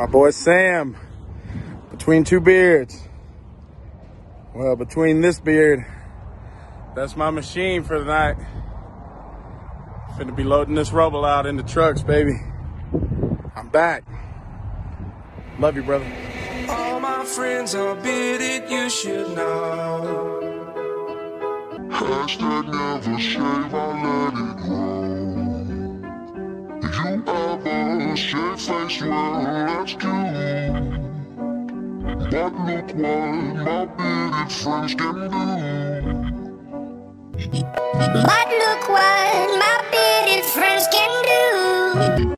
My boy Sam, between two beards. Well, between this beard, that's my machine for the night. Finna be loading this rubble out in the trucks, baby. I'm back. Love you, brother. All my friends are bearded, you should know. Hashtag never shave, I let it grow. Ever shave face, well, that's cute. But look what my bearded friends can do. But look what my bearded friends can do.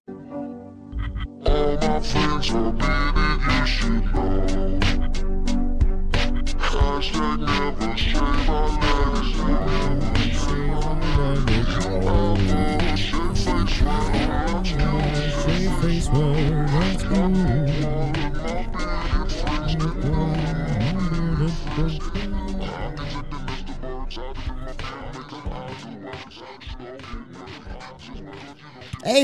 All my friends are bearded, you should know. Hashtag never shave, I let it. Hey,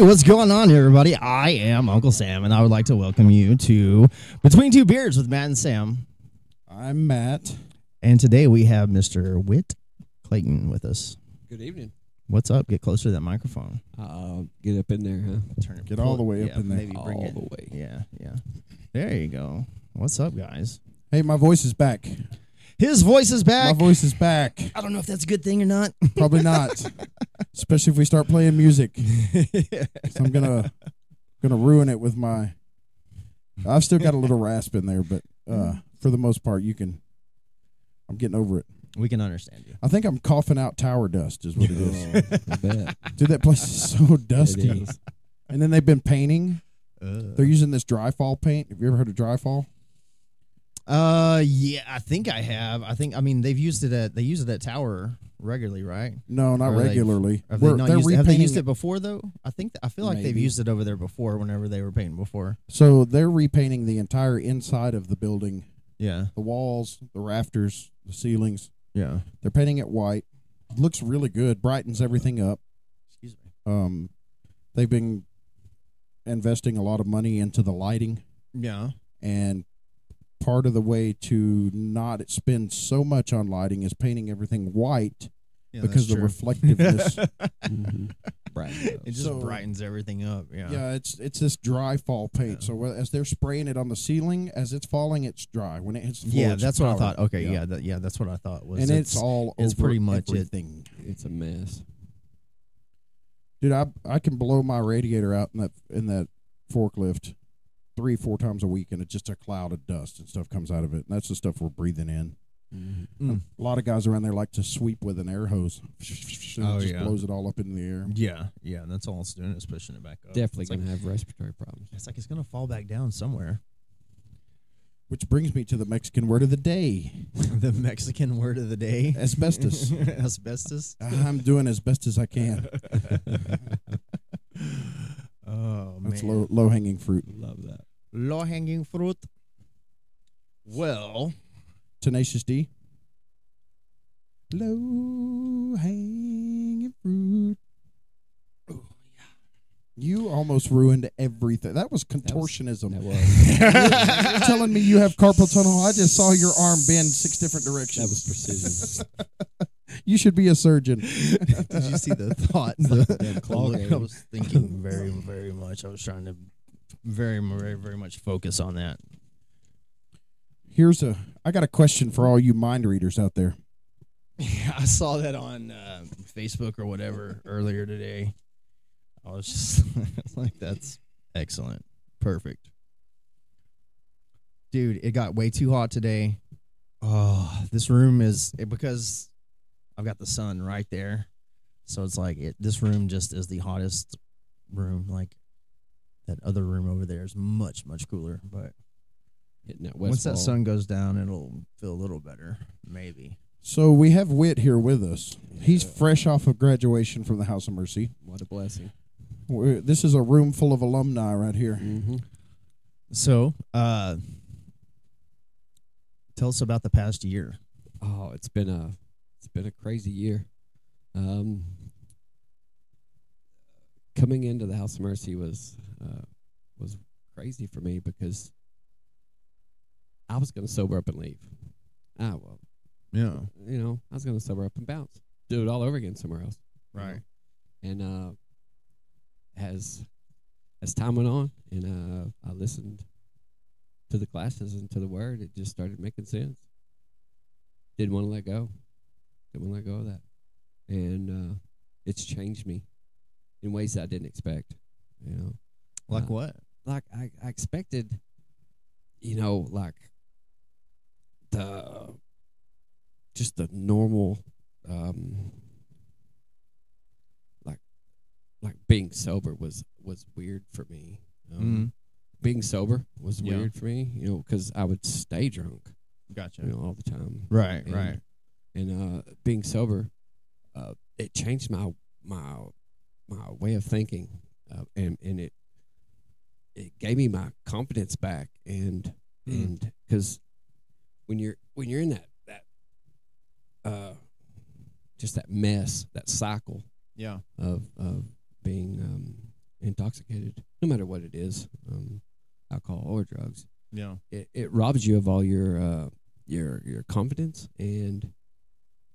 what's going on, everybody? I am Uncle Sam, and I would like to welcome you to Between Two Beards with Matt and Sam. I'm Matt. And today we have Mr. Whit Clayton with us. Good evening. What's up? Get closer to that microphone. I'll get up in there, huh? Turn it. Get all the way up yeah, in there. Maybe bring All it. the way. Yeah, yeah. There you go. What's up, guys? Hey, my voice is back. His voice is back. My voice is back. I don't know if that's a good thing or not. Probably not. Especially if we start playing music. 'Cause I'm gonna gonna ruin it with my I've still got a little rasp in there, but uh for the most part you can I'm getting over it. we can understand you. I think I'm coughing out tower dust is what it is. I bet. Dude, that place is so dusty. It is. And then they've been painting. Uh, They're using this dry fall paint. Have you ever heard of dry fall? Uh, yeah, I think I have. I think. I mean, they've used it at they use it at Tower regularly, right? No, not Or regularly. Have they, We're- not they're used, have they used repainting it before though? I think I feel like they've Maybe. used it over there before. Whenever they were painting before. So they're repainting the entire inside of the building, Yeah, the walls, the rafters, the ceilings. yeah. They're painting it white. Looks really good. Brightens everything up. Excuse me. Um, they've been investing a lot of money into the lighting, Yeah. and part of the way to not spend so much on lighting is painting everything white yeah because the reflectiveness. Mhm. Brighten it just So- brightens everything up. Yeah. yeah, it's it's this dry fall paint. Yeah. So as they're spraying it on the ceiling, as it's falling, it's dry. When it hits the floor, Yeah, it's that's what I thought. Okay, yeah, that, yeah, that's what I thought was. and it's, all it's over pretty much it. everything. It's a mess. Dude, I I can blow my radiator out in that in that forklift three four times a week, and it's just a cloud of dust and stuff comes out of it. And that's the stuff we're breathing in. Mm. A lot of guys around there like to sweep with an air hose. And Oh, it just yeah. blows it all up in the air. yeah, yeah. That's all it's doing is pushing it back up. Definitely It's gonna have respiratory problems. it's like it's gonna fall back down somewhere. Which brings me to the Mexican word of the day: the Mexican word of the day: asbestos. Asbestos. I'm doing as best as I can. Oh That's man. low low hanging fruit. Love that. Low hanging fruit. Well, Tenacious D. Low hanging fruit. Ooh, yeah. You almost ruined everything. That was contortionism. That was You're telling me you have carpal tunnel. I just saw your arm bend six different directions. that was precision. You should be a surgeon. did you see the thought? The, the game. I was thinking very, very much. I was trying to very, very, very much focus on that. Here's a. I got a question for all you mind readers out there. Yeah, I saw that on uh, Facebook or whatever earlier today. I was just like, that's excellent. Perfect. Dude, it got way too hot today. Oh, this room is it, because I've got the sun right there. So it's like it this room just is the hottest room. Like that other room over there is much, much cooler. But Hitting that once that Westfall. sun goes down, it'll feel a little better. Maybe. So we have Whit here with us. He's fresh off of graduation from the House of Mercy. What a blessing. We're- This is a room full of alumni right here. Mm-hmm. So, uh, tell us about the past year. Oh, it's been a it's been a crazy year. Um, coming into the House of Mercy was uh, was crazy for me because I was going to sober up and leave. Ah, well, Yeah. you know, I was going to sober up and bounce, do it all over again somewhere else. you know. Right. And uh, as as time went on, and uh, I listened to the classes and to the word, it just started making sense. Didn't want to let go. Didn't want to let go of that, and uh, it's changed me in ways that I didn't expect. You know, Like Uh, what? like I, I expected, you know, like the just the normal, um, like like being sober was was weird for me. Um, Mhm. Being sober was Yeah. weird for me, you know, because I would stay drunk, Gotcha. you know, all the time. Right. And- right. And uh, being sober, uh, it changed my my my way of thinking, uh, and and it it gave me my confidence back, and Mm. and because when you're when you're in that that uh just that mess that cycle Yeah. of of being um, intoxicated, no matter what it is, um, alcohol or drugs, Yeah. it, it robs you of all your uh, your your confidence and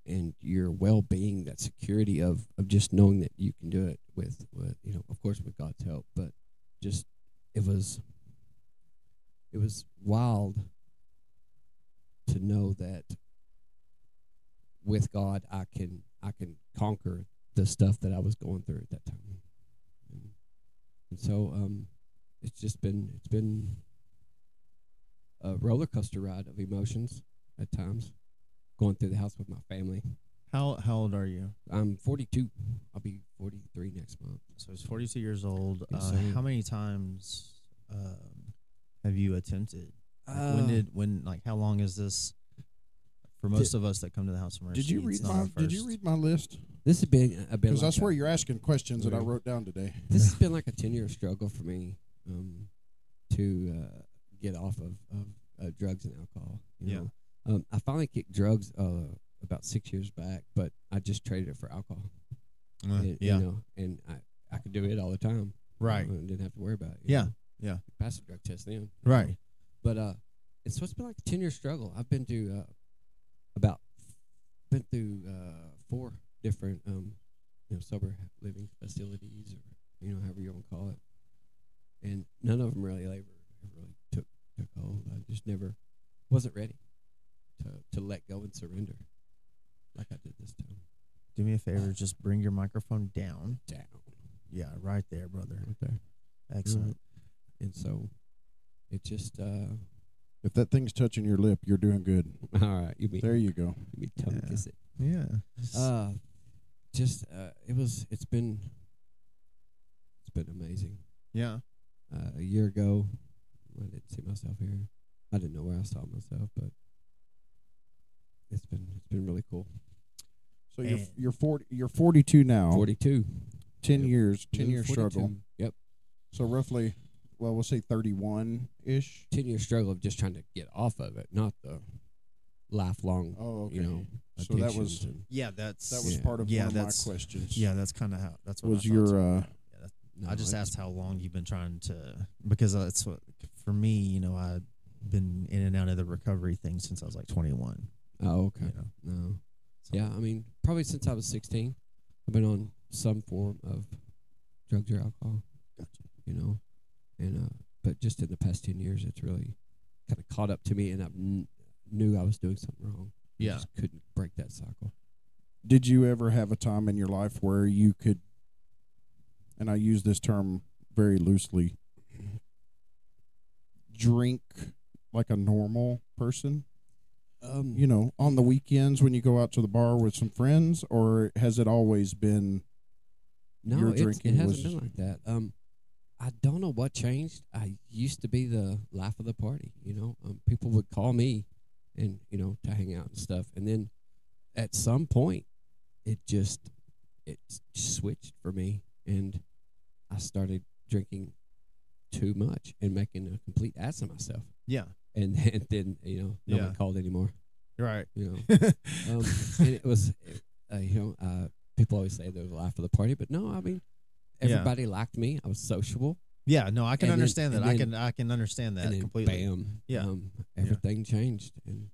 and your well being, that security of of just knowing that you can do it with with you know, of course, with God's help, but just it was it was wild to know that with God I can I can conquer the stuff that I was going through at that time. And, and so um it's just been it's been a roller coaster ride of emotions at times. Going through the house with my family. How how old are you? I'm 42. I'll be 43 next month. So he's 42 years old. Yes, Uh, how many times um, have you attempted? Like, Uh, when did when like how long is this? For most of us that come to the house of mercy, Did you read my our Did you read my list? This has been a bit. Because Like I swear a- you're asking questions that I wrote down today. this has been like a 10 year struggle for me um, to uh, get off of, of uh, drugs and alcohol. You Yeah. know? Um, I finally kicked drugs uh, about six years back, but I just traded it for alcohol. Uh, And, yeah. You know, and I, I could do it all the time. you Right. know, didn't have to worry about it. Yeah. know. Yeah. Pass the drug test then. Right. But uh, it's so it's been like a ten year struggle. I've been to uh, about been through uh, four different um, you know sober living facilities or you know however you want to call it, and none of them really ever, ever really took took hold. I just never wasn't ready to to let go and surrender like I did this time. Do me a favor, just bring your microphone down. Down Yeah, right there, brother. right there, Excellent. and so it just uh, If that thing's touching your lip, you're doing good. all right. You mean There you go. you mean tongue Yeah. kiss it. Yeah. Uh, just uh, it was. It's been. It's been amazing. yeah. Uh, a year ago, I didn't see myself here. I didn't know where I saw myself, but it's been it's been really cool. So you're And- you're forty. You're 42 now. Forty two. Ten Yep. years. Ten year struggle. Yep. So roughly, well, we'll say 31 ish. Ten year struggle of just trying to get off of it, not the lifelong. Oh, okay. You know. So that addictions was- and- Yeah, that's That was Yeah. part of Yeah, one of my that's- questions. yeah, that's kind of how that's what I Was thought your uh, Yeah, that's- no, I just it- asked how long you've been trying to because that's what for me. You know, I've been in and out of the recovery thing since I was like 21. Oh, okay. You know, No. so- Yeah, I mean, probably since I was 16, I've been on some form of drugs or alcohol. Gotcha. You know, and uh, but just in the past 10 years, it's really kind of caught up to me, and I kn- knew I was doing something wrong. I Yeah. just couldn't break that cycle. Did you ever have a time in your life where you could, and I use this term very loosely, drink like a normal person? Um, You know, on the weekends when you go out to the bar with some friends, or has it always been? no, your it's, it drinking hasn't was- been like that. Um, I don't know what changed. I used to be the life of the party. You know, um, people would call me, and you know, to hang out and stuff. And then at some point, it just it switched for me, and I started drinking too much and making a complete ass of myself. Yeah. And then, then you know, no Yeah. one called anymore. Right. You know, um, and it was, uh, you know, uh, people always say they're the life of the party, but no, I mean, Yeah. everybody liked me. I was sociable. Yeah, no, I can And then- understand that. I then- can I can understand that and then completely. bam, Yeah. um, everything changed. And,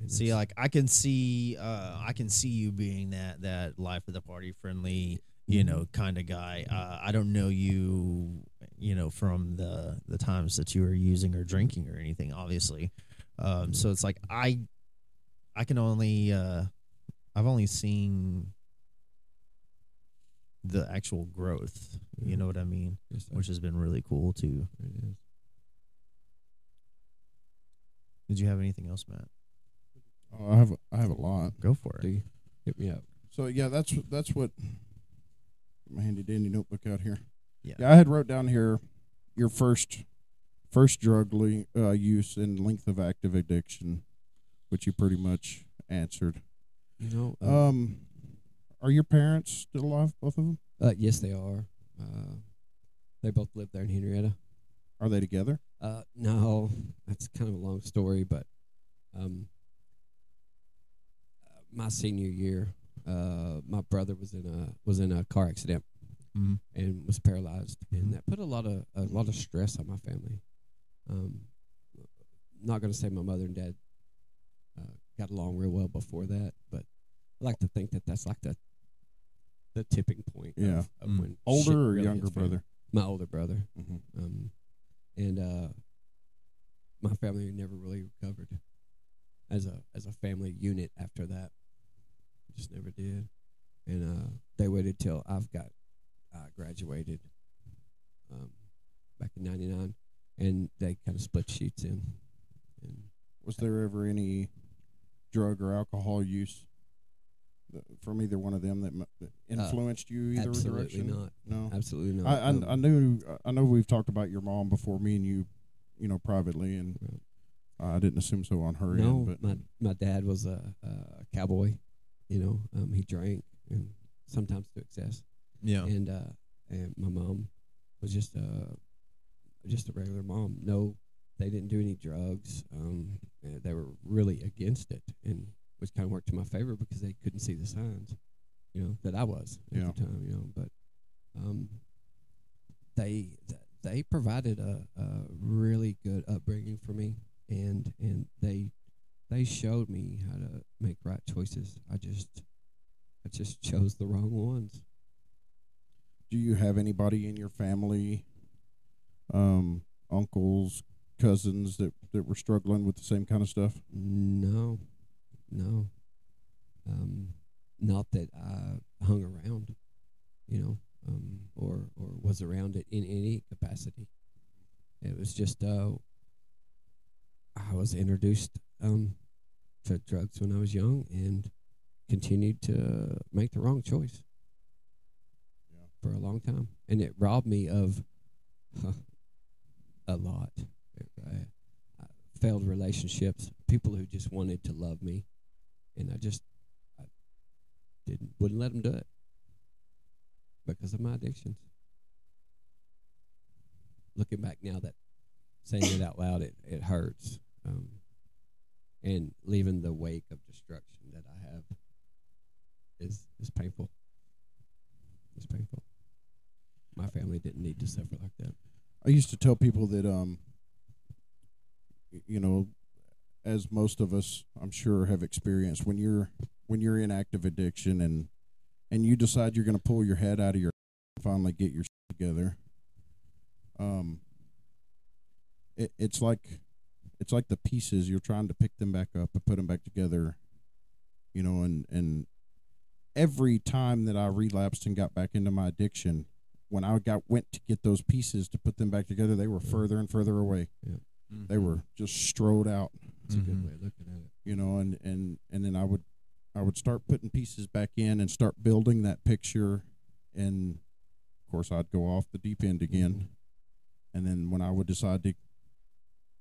and See, like I can see, uh, I can see you being that that life of the party friendly, you know, kind of guy. Uh, I don't know you, you know, from the the times that you were using or drinking or anything, obviously. Um, so it's like I, I can only, uh, I've only seen the actual growth. You know what I mean? Yes. Which has been really cool too. It is. Did you have anything else, Matt? Oh, I have i have a lot. Go for it. You hit me up? So yeah, that's that's what my handy dandy notebook out here. Yeah. I had wrote down here your first first drug le- uh, use and length of active addiction, which you pretty much answered. You know, uh, Um, are your parents still alive? Both of them? uh, yes, they are. Uh, they both live there in Henrietta. Are they together? Uh, no, that's kind of a long story, but um, uh, my senior year, uh, my brother was in a was in a car accident Mhm. and was paralyzed, Mhm. and that put a lot of a lot of stress on my family. Um, not going to say my mother and dad uh, got along real well before that, but I like to think that that's like the the tipping point. Yeah. of, Mm. when Older or younger brother? My older brother Mm-hmm. um, and uh, my family never really recovered as a as a family unit after that. Just never did, and uh, they waited till I've got graduated um, back in '99, and they kind of split sheets in. And Was there ever any drug or alcohol use from either one of them that, m- that influenced you either Uh, absolutely direction? not, No. absolutely not. I, I Um, I knew I know we've talked about your mom before, me and you, you know, privately, and Right. I didn't assume so on her no, end. But my my dad was a, a cowboy. You know, um, he drank and sometimes to excess. Yeah. and uh, and my mom was just a just a regular mom. No, they didn't do any drugs. Um, they were really against it, and which kind of worked to my favor because they couldn't see the signs, you know, that I was at Yeah. the time, you know. But um, they they provided a, a really good upbringing for me, and and they they showed me how to make right choices. I just I just chose the wrong ones. Do you have anybody in your family, um, uncles, cousins that that were struggling with the same kind of stuff? No, no. Um, not that I hung around, you know, um, or or was around it in any capacity. It was just uh, I was introduced um to drugs when I was young and continued to make the wrong choice. For a long time, and it robbed me of a lot. I, I failed relationships, people who just wanted to love me, and I just I didn't wouldn't let them do it because of my addictions. Looking back now, that saying it out loud, it it hurts, um, and leaving the wake of destruction that I have is is painful. It's painful. My didn't need to suffer like that. I used to tell people that um you know as most of us I'm sure have experienced when you're when you're in active addiction and and you decide you're going to pull your head out of your finally get your together um it, it's like it's like the pieces you're trying to pick them back up and put them back together you know and and every time that I relapsed and got back into my addiction when I got went to get those pieces to put them back together, they were further and further away. Yeah, They mm-hmm. were just strode out, It's a good way of looking at it. you know, and and and then I would I would start putting pieces back in and start building that picture and of course I'd go off the deep end again. Mm-hmm. And then when I would decide to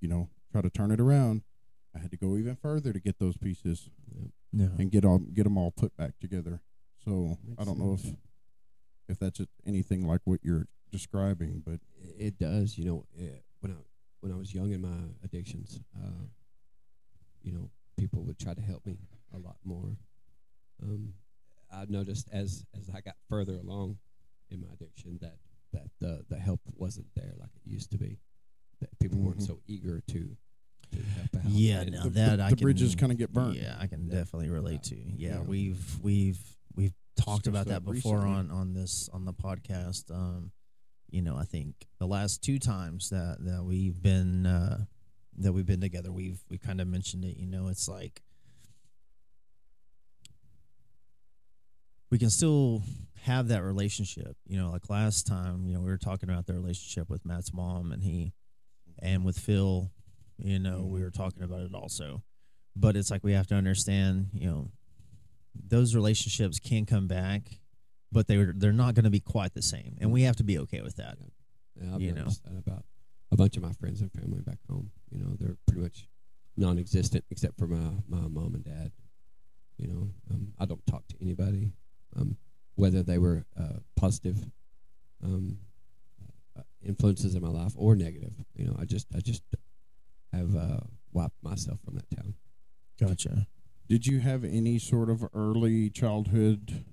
you know, try to turn it around, I had to go even further to get those pieces Yeah. and get all get them all put back together. So I don't know sense. if if that's a- anything like what you're describing, but It- It does, you know. eh, when I when I was young in my addictions, uh, you know, people would try to help me a lot more. Um, I noticed as as I got further along in my addiction that that the the help wasn't there like it used to be. That people weren't Mhm. so eager to to help out. Yeah, now that the- I the can, bridges kinda get burnt. Yeah, I can Yeah. definitely relate to. Yeah, Yeah. we've we've we've talked about that before recently. on on this on the podcast. Um, you know, I think the last two times that that we've been uh, that we've been together, we've we kind of mentioned it. You know, it's like we can still have that relationship. You know, like last time, you know, we were talking about the relationship with Matt's mom and he, and with Phil. You know, we were talking about it also, but it's like we have to understand. You know, those relationships can come back, but they were they're not going to be quite the same, and we have to be okay with that. Yeah, I've you know. that about a bunch of my friends and family back home. You know, they're pretty much non-existent except for my my mom and dad. You know, um, I don't talk to anybody, um, whether they were uh, positive um, uh, influences in my life or negative. You know, I just I just have uh, wiped myself from that town. Gotcha. Did you have any sort of early childhood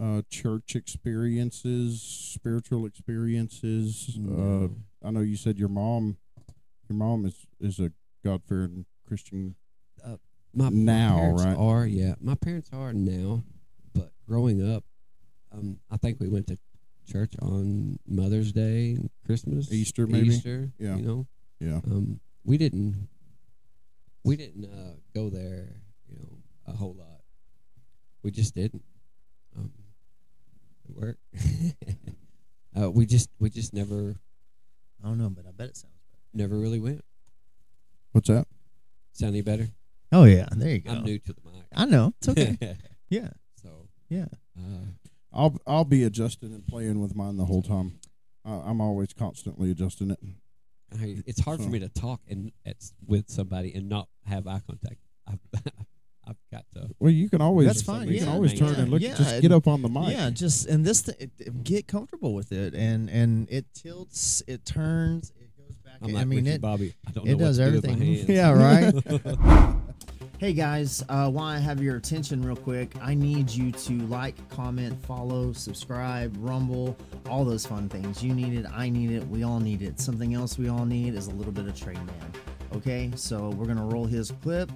uh, church experiences, spiritual experiences? Uh, I know you said your mom, your mom is is a God fearing Christian. My, my Now, parents right? Are yeah, my parents are now, but growing up, um, I think we went to church on Mother's Day, and Christmas, Easter, maybe? Easter. Yeah. you know, Yeah. um, we didn't we didn't uh, go there, you know, a whole lot. We just didn't. Um, it worked. uh, we just we just never I don't know, but I bet it sounds better. never really went. What's that? Sound any better? Oh yeah, there you go. I'm new to the mic. I know it's okay. yeah, so yeah. uh, I'll I'll be adjusting and playing with mine the whole time. Uh, I'm always constantly adjusting it. I, it's hard So- for me to talk and at, with somebody and not have eye contact. I've, I've got to. Well, you can always That's fine, You can always turn yeah, and look. yeah, just and- get up on the mic. Yeah, just and this th- it- it- get comfortable with it, and and it tilts, it turns, it goes back. I'm I mean, Ricky it Bobby. I don't it know does what to do everything. With my hands. yeah, right. hey guys, uh, while I have your attention, real quick, I need you to like, comment, follow, subscribe, Rumble, all those fun things. You need it, I need it, we all need it. Something else we all need is a little bit of Trade Man. Okay, so we're gonna roll his clip.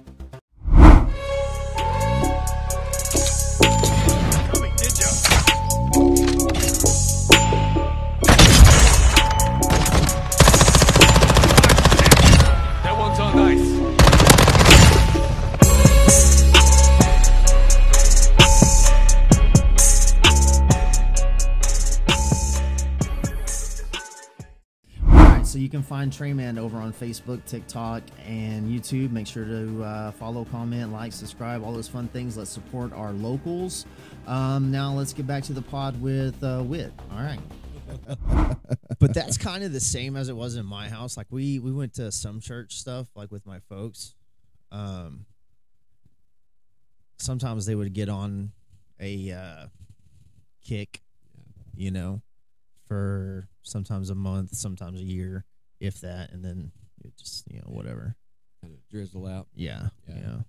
So you find Trayman over on Facebook, TikTok, and YouTube. Make sure to uh, follow, comment, like, subscribe, all those fun things. Let's support our locals. Um, now let's get back to the pod with uh, Whit. All right. but that's kind of the same as it was in my house. Like we we went to some church stuff, like with my folks. Um, sometimes they would get on a uh, kick, you know, for sometimes a month, sometimes a year, if that, and then it just you know whatever. kind of drizzle out. Yeah, Yeah. yeah, Um,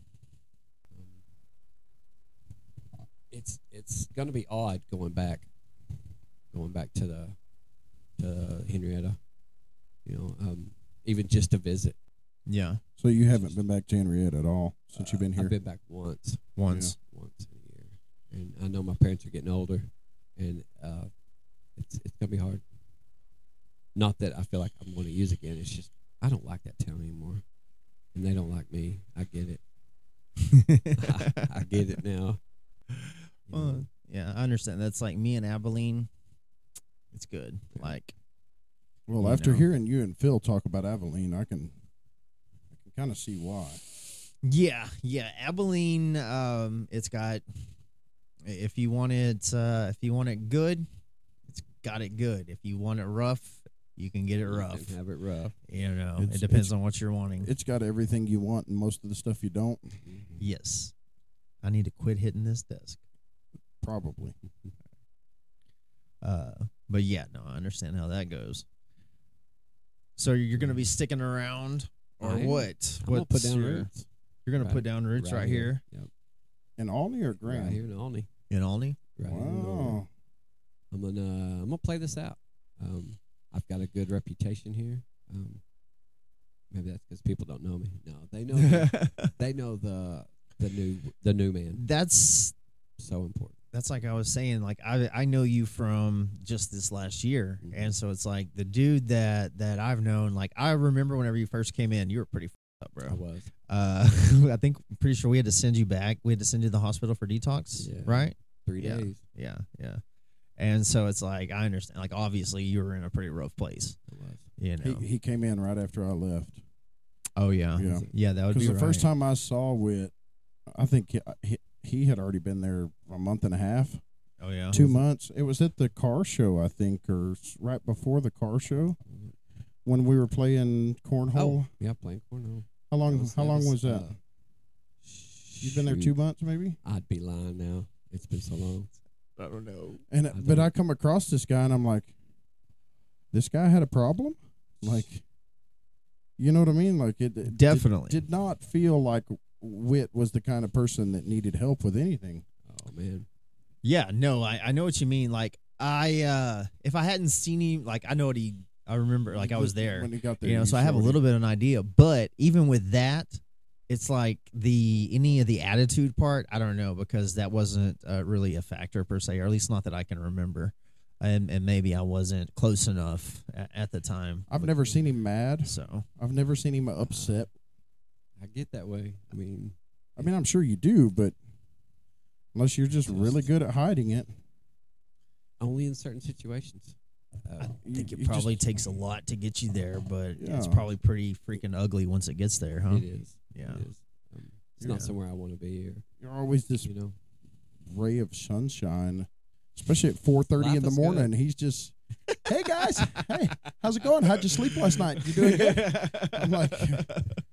it's it's gonna be odd going back, going back to the to Henrietta. You know, um, even just to visit. yeah. So you haven't been back to Henrietta at all since you've been Uh, here. I've been back once, Once. once in a year, and I know my parents are getting older, and uh, it's it's gonna be hard. Not that I feel like I'm going to use again. It's just I don't like that town anymore, and they don't like me. I get it. I, I get it now. Well, know, yeah, I understand. That's like me and Abilene. It's good. Like, well, after know. hearing you and Phil talk about Abilene, I can I can kind of see why. yeah, yeah, Abilene. Um, it's got. If you want it, uh, if you want it good, it's got it good. If you want it rough, you can get it rough. you can rough. Have it rough. You know, It's- it depends on what you're wanting. It's got everything you want and most of the stuff you don't. yes, I need to quit hitting this desk. Probably. Uh, but yeah, no, I understand how that goes. So you're going to be sticking around, or I am. what? I'm gonna put What's down your- roots. You're going Right- to put down roots right, here, Yep. In Olney or Grand? Right here in Olney. in Olney. Right here in Olney. Wow. I'm gonna I'm gonna play this out. Um, I've got a good reputation here. Um, maybe that's because people don't know me. No, they know. me. they know the the new the new man. That's So important. that's like I was saying. Like I I know you from just this last year, Mhm. and so it's like the dude that that I've known. Like I remember whenever you first came in, you were pretty up, bro. I was. Uh, I think pretty sure we had to send you back. We had to send you to the hospital for detox, Yeah. right? Three Yeah. days. Yeah, yeah. And so it's like I understand. Like obviously you were in a pretty rough place, I was. you know. He he came in right after I left. oh yeah, Yeah. yeah. That would be Because the first time I saw Whit, I think he, he he had already been there a month and a half, Oh yeah. two months. It was at the car show, I think, or s- right before the car show when we were playing cornhole. Oh, yeah, playing cornhole. How long? That was- how that long was, was that? uh, You've been there shoot, two months, maybe. I'd be lying now. It's been so long. I don't know. And I but don't- I come across this guy and I'm like, this guy had a problem. Like, you know what I mean? Like it, it Definitely. did, not feel like Whit was the kind of person that needed help with anything. Oh man. Yeah, no, I, I know what you mean. Like I uh if I hadn't seen him like I know what he I remember like I was there. when he got there. You know, so I have a little bit of an idea. But even with that, it's like the any of the attitude part, I don't know, because that wasn't uh, really a factor per se, or at least not that I can remember. And and maybe I wasn't close enough at, at the time. I've never seen him mad. So I've never seen him upset. I get that way. I mean, I mean, I'm sure you do, but unless you're just really good at hiding it, only in certain situations. Uh, I You- think it probably just- takes a lot to get you there, but it's probably pretty freaking ugly once it gets there, huh? It is. Yeah. It is. Um, it's not somewhere I want to be. Or you're always this you know, ray of sunshine, especially at 4:30 in the morning. good. He's just, hey guys, hey, how's it going? How'd you sleep last night? You doing good? I'm like,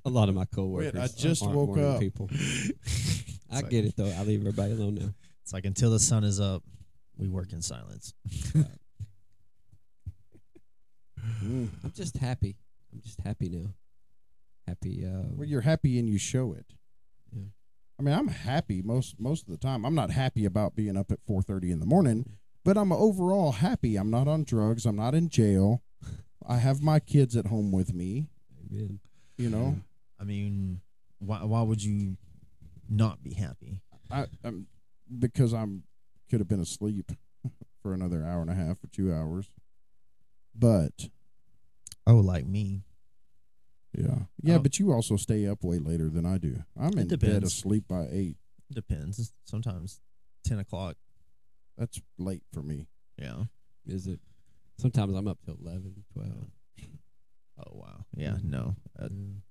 a lot of my coworkers. I just aren't woke up. People. I like- get it though. I leave everybody alone now. It's like until the sun is up, we work in silence. I'm just happy. I'm just happy now. Happy. Uh, well, you're happy and you show it. Yeah. I mean, I'm happy most most of the time. I'm not happy about being up at 4:30 in the morning, but I'm overall happy. I'm not on drugs. I'm not in jail. I have my kids at home with me. Amen. You know, I mean, why why would you not be happy? I, I'm because I'm could have been asleep for another hour and a half or two hours, but Oh, like me. Yeah, yeah. But you also stay up way later than I do. I'm It in bed depends. asleep by eight. Depends. Sometimes ten o'clock. That's late for me. Yeah. Is it? Sometimes I'm up till 11, 12. Oh wow. Yeah. No. Uh,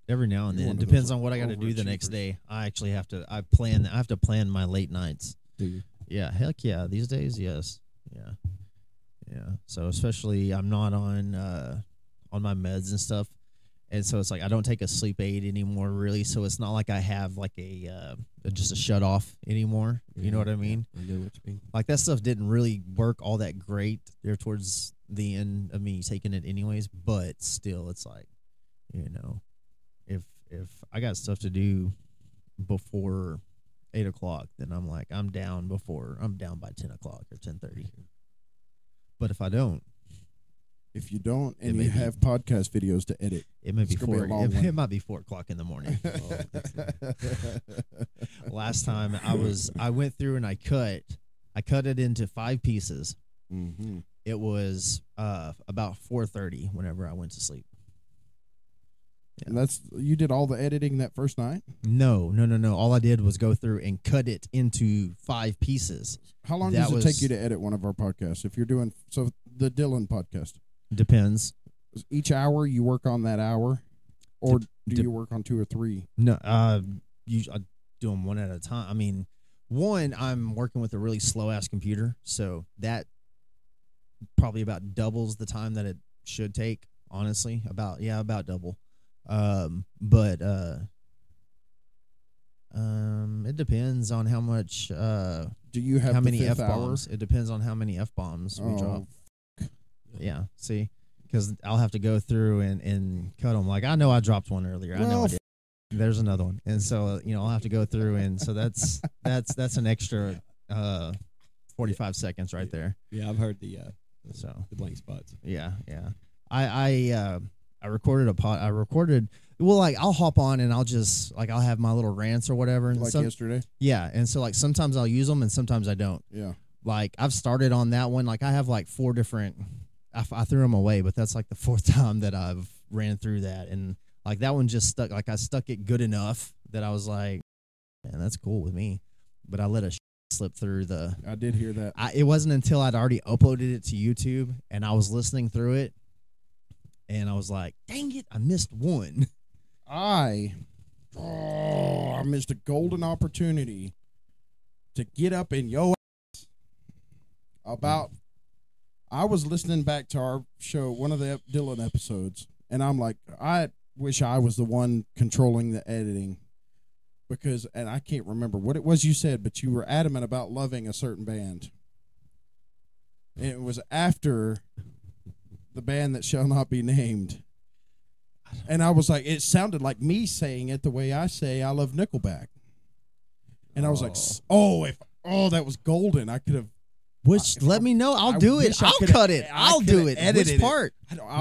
every now and You're then one of depends those on what I got to do the next overachievers. day. I actually have to. I plan. I have to plan my late nights. Do you? Yeah. Heck yeah. These days, yes. Yeah. Yeah. So especially, I'm not on uh on my meds and stuff. And so it's like I don't take a sleep aid anymore, really. So it's not like I have like a uh, just a shut off anymore. You know what I mean? I know what you mean. like that stuff didn't really work all that great there towards the end of me taking it anyways but still it's like you know if if i got stuff to do before eight o'clock then i'm like i'm down before i'm down by 10 o'clock or 10.30 but if i don't If you don't, and you be- have podcast videos to edit, it may be be four long it, it might be four o'clock in the morning. Oh, last time i was i went through and i cut i cut it into five pieces. Hmm it was uh about 4.30 whenever i went to sleep. And that's you did all the editing that first night. no no no no. All i did was go through and cut it into five pieces. How long That does it was- take you to edit one of our podcasts? If you're doing so, the Dylan podcast, depends. Each hour you work on that hour, or do dep- you work on two or three? no uh you i do them one at a time i mean one i'm working with a really slow ass computer so that probably about doubles the time that it should take honestly about yeah about double. Um but uh um it depends on how much uh Do you have how many f bombs. it depends on how many f bombs we Oh, drop Yeah, see, because I'll have to go through and and cut them. Like I know I dropped one earlier. I know I did. There's another one, and so uh, you know I'll have to go through, and so that's that's that's an extra uh 45 seconds right there. Yeah, I've heard the uh, So the blank spots. yeah, yeah. I I uh, I recorded a pot. I recorded. Well, like I'll hop on and I'll just like I'll have my little rants or whatever. And Like some, yesterday. yeah, and so like sometimes I'll use them and sometimes I don't. Yeah. Like I've started on that one. Like I have like four different. I, f- I threw them away, but that's like the fourth time that I've ran through that, and like that one just stuck. Like I stuck it good enough that I was like, man, that's cool with me. But I let a slip through the I did hear that. I, it wasn't until I'd already uploaded it to YouTube and I was listening through it, and I was like, "Dang it, I missed one." I oh, I missed a golden opportunity to get up in yo ass about I was listening back to our show, one of the Dylan episodes, and I'm like, I wish I was the one controlling the editing because and I can't remember what it was you said, but you were adamant about loving a certain band. And it was after the band that shall not be named. And I was like, it sounded like me saying it the way I say I love Nickelback. And I was like, oh, oh if oh, that was golden. I could have. Which if let I- me know. I'll I do it. I'll cut it. I'll do it. Which it. part?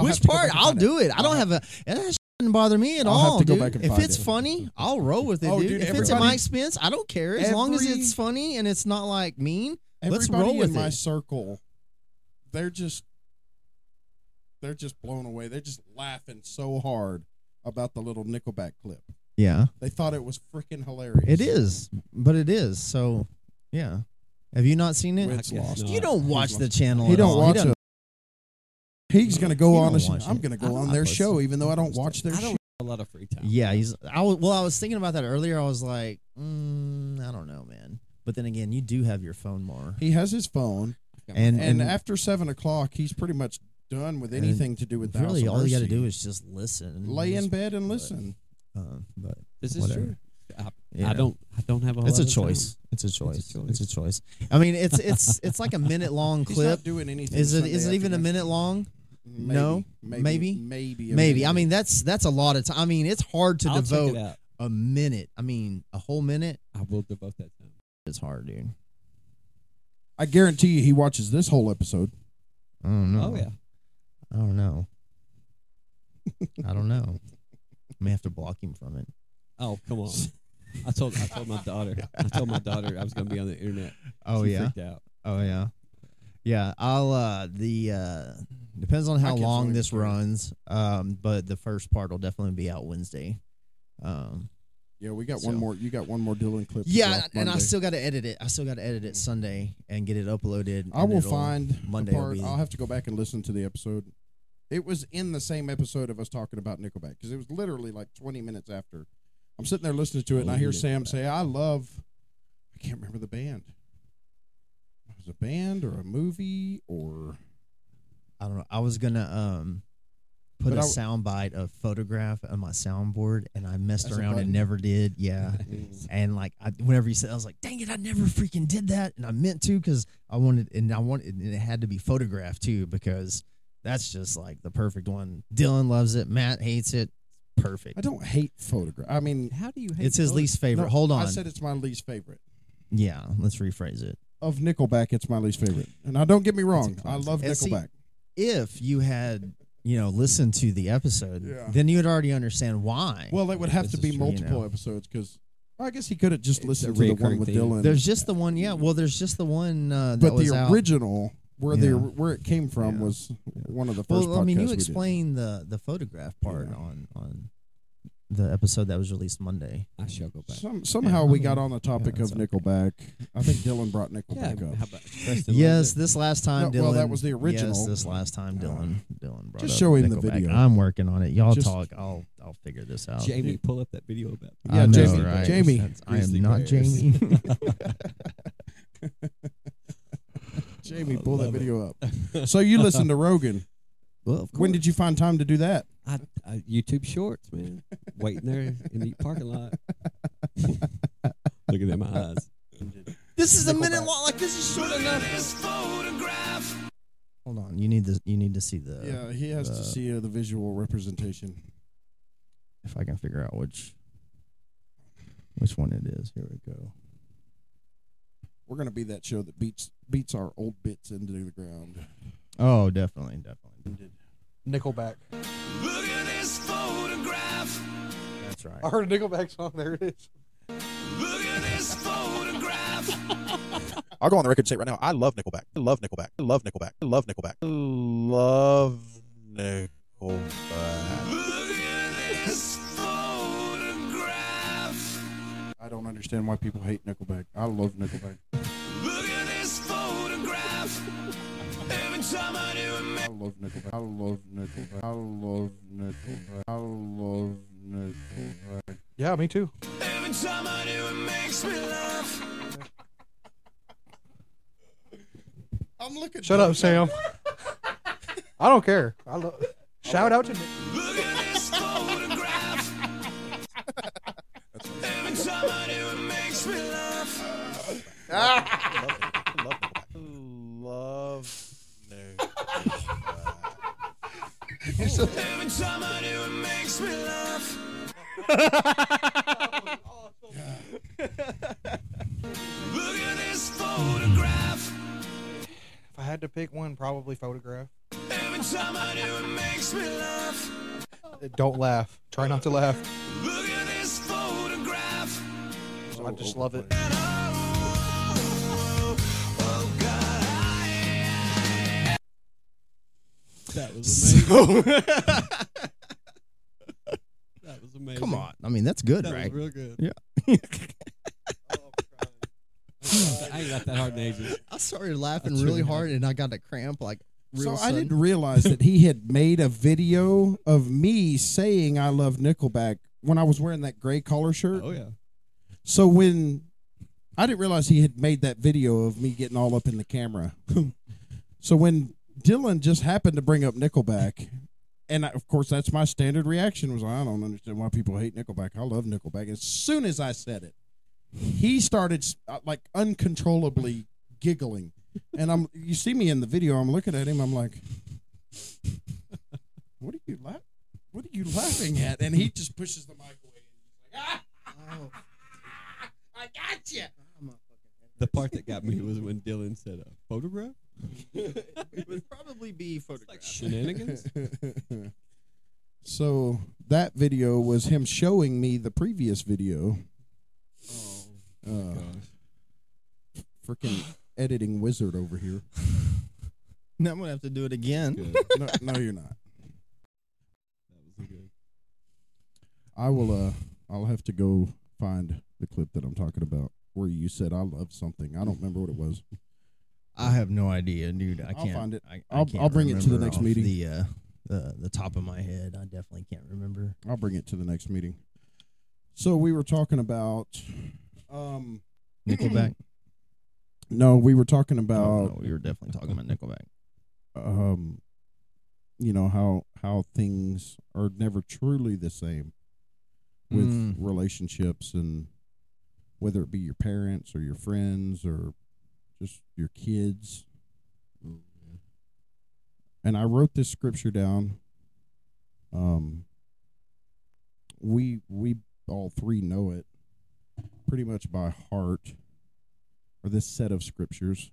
Which part? I'll do it. I don't have a. That doesn't bother me at I'll have all. to go dude. back and if it's it. funny, I'll roll with it, Oh, dude. dude, If it's at my expense, I don't care. As long as it's funny and it's not like mean. Let's roll with in my circle, they're just, they're just blown away. They're just laughing so hard about the little Nickelback clip. Yeah, They thought it was freaking hilarious. it is, but it is. So, yeah. Have you not seen it? It's lost. not. You don't watch the channel. He at don't all. watch doesn't- it. He's gonna go He on. don't A, watch I'm it. gonna I go on don't their show, it. even though I don't watch their I show. don't have a lot of free time. Yeah, he's. I was, well, I was thinking about that earlier. I was like, mm, I don't know, man. But then again, you do have your phone more. He has his phone, And and, after seven o'clock, he's pretty much done with And anything to do with the really, of all you got to Mercy. do is just listen. lay in Just- bed and but- listen. Uh, but This is Whatever. true. I, Yeah. I don't. I don't have a. it's lot a of time. choice. It's a choice. choice. It's a choice. I mean, it's it's it's like a minute long He's clip. not doing anything. Is it Sunday is it even a afternoon. minute long? Maybe, No? maybe, Maybe? maybe, a Maybe. I mean, that's that's a lot of time. I mean, it's hard to I'll check devote out. a minute. I mean, a whole minute I will devote that time. is hard, dude. I guarantee you, he watches this whole episode. I don't know. Oh yeah. I don't know. I don't know. I may have to block him from it. Oh come on. I told. I told my daughter. I told my daughter I was going to be on the internet. Oh She yeah. Freaked out. Oh yeah. Yeah, I'll uh the uh depends on how long this story. runs. Um but the first part will definitely be out Wednesday. Um Yeah, we got So- one more. You got one more Dylan clip. yeah, and I still got to edit it. I still got to edit it Sunday and get it uploaded. I will find Monday the will part. be- I'll have to go back and listen to the episode. It was in the same episode of us talking about Nickelback because it was literally like 20 minutes after. I'm sitting there listening to it, and I Oh, hear Sam say, "I love." I can't remember the band. It was a band or a movie or I don't know. I was going to um put But a I- sound bite of photograph on my soundboard and I messed around and never did. Yeah. And like I, whenever you said, I was like, "Dang it, I never freaking did that," and I meant to because I wanted, and I wanted, and it had to be photographed too because that's just like the perfect one. Dylan loves it. Matt hates it. Perfect. I don't hate photograph. I mean, How do you? Hate It's his photos? least favorite. no, Hold on. I said it's my least favorite yeah, let's rephrase it. of Nickelback. It's my least favorite. And now, don't get me wrong. I love And see, Nickelback. If you had, you know, listened to the episode, Yeah. then you'd already understand why. Well, it would have This to is be true, multiple you know. episodes because I guess he could have just It's a listened to the one reoccurring with theme. Dylan. there's just the one. Yeah. Well, there's just the one uh, that but was the out. original where the Yeah. where it came from Yeah. was one of the first. Well, I mean, podcasts you we did. explained the the photograph part Yeah. on on the episode that was released Monday. I shall go back. Some, somehow we got on the topic Yeah, of that's okay. Nickelback. I think Dylan brought Yeah. Nickelback How up. about Preston Yes, this last time, No, Dylan. well, that was the Yes, original. this last time, Uh, Dylan. Dylan brought just up show him the Nickelback. video. I'm working on it. Y'all Just- talk. I'll I'll figure this out. Jamie, pull up that video about. Yeah, I know, Jamie, right? Jamie. That's- I am Grizzly not Bears. Jamie. Jamie, I pull that love it. video up. So you listened to Rogan. well, of When did you find time to do that? I, I, YouTube Shorts, man. Waiting there in the parking lot. Looking at my eyes. this is a minute long. Like this is short enough. Hold on. You need to you need to see the. Yeah, he has to uh, see uh, the visual representation. If I can figure out which which one it is. Here we go. We're gonna be that show that beats beats our old bits into the ground. Oh, definitely, definitely. Nickelback. Look at this photograph. That's right. I heard a Nickelback song. There it is. Look at this photograph. I'll go on the record and say right now. I love Nickelback. I love Nickelback. I love Nickelback. I love Nickelback. I love Nickelback. Look at this photograph. I don't understand why people hate Nickelback. I love Nickelback. Look at this photograph. Every time I do it, I love Nickelback. I love Nickelback. I love Nickelback. I love Nickelback. Yeah, me too. every time I do it makes me laugh. I'm looking. Shut up, Sam. I don't care. I love. Shout out to Look at this photograph. every time I do it makes me laugh. I love Nickelback. Love Nickelback. Every time I do it makes me laugh. Look at this photograph. If I had to pick one, probably photograph. Every time I do it makes me laugh. Don't laugh. Try not to laugh. Look at this photograph. I just love it. That was amazing. that was amazing. Come on. I mean, that's good, That right? was real good. Yeah. I ain't got that hard in ages. I started laughing That's really really hard, and I got a cramp like real So I didn't realize that he had made a video of me saying I love Nickelback when I was wearing that gray collar shirt. Oh yeah. So when I didn't realize he had made that video of me getting all up in the camera. so when Dylan just happened to bring up Nickelback, and I, of course that's my standard reaction was I don't understand why people hate Nickelback. I love Nickelback. As soon as I said it, he started uh, like uncontrollably giggling, and I'm you see me in the video. I'm looking at him. I'm like, what are you laugh? What are you laughing at? And he just pushes the mic away. And he's like, ah! I got you. The part that got me was when Dylan said a photograph. It would probably be Like photographed. shenanigans. so that video was him showing me the previous video. Oh Uh, gosh. freaking editing wizard over here. now I'm gonna have to do it again. No, no, you're not. That was good. I will. Uh, I'll have to go find the clip that I'm talking about where you said I love something. I don't remember what it was. I have no idea, dude. I I'll can't find it. I, I I'll- can't I'll bring it to the remember next off meeting. The uh, the the top of my head, I definitely can't remember. I'll bring it to the next meeting. So we were talking about. Um, Nickelback. no, we were talking Oh, about. no, we were definitely talking about Nickelback. um you know how how things are never truly the same with Mm. relationships and whether it be your parents or your friends or just your kids and I wrote this scripture down um we we all three know it pretty much by heart or this set of scriptures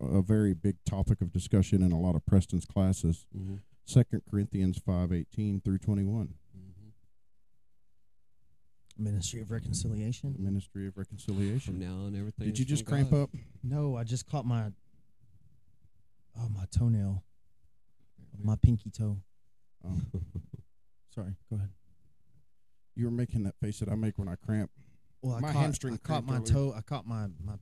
a very big topic of discussion in a lot of Preston's classes. Mm-hmm. Second Corinthians five eighteen through twenty one. Ministry of Reconciliation. Ministry of Reconciliation. From Reconciliation. now on, everything. Did you just cramp God. up? No, I just caught my oh my toenail, my pinky toe. Oh, Sorry, go ahead. you were making that face that I make when I cramp. Well, I My caught, hamstring I caught my earlier. toe. I caught my my.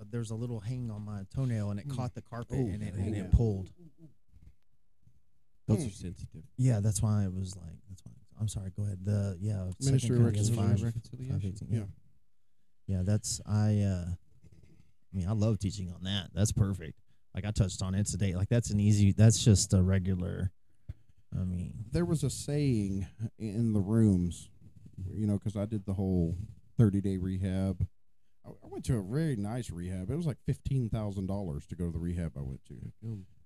Uh, there's a little hang on my toenail, and it Mm. caught the carpet, Oh, and it and yeah. it pulled. Those Hmm. are sensitive. Yeah, that's why it was like. That's why. I'm sorry. Go ahead. The yeah. Ministry Second of Corinthians Reconciliation. five, Reconciliation. Yeah. yeah. Yeah, that's I. uh I mean, I love teaching on that. That's perfect. Like I touched on it today. Like that's an easy. That's just a regular. I mean, There was a saying in the rooms, you know, because I did the whole thirty day rehab. I I went to a very nice rehab. It was like fifteen thousand dollars to go to the rehab I went to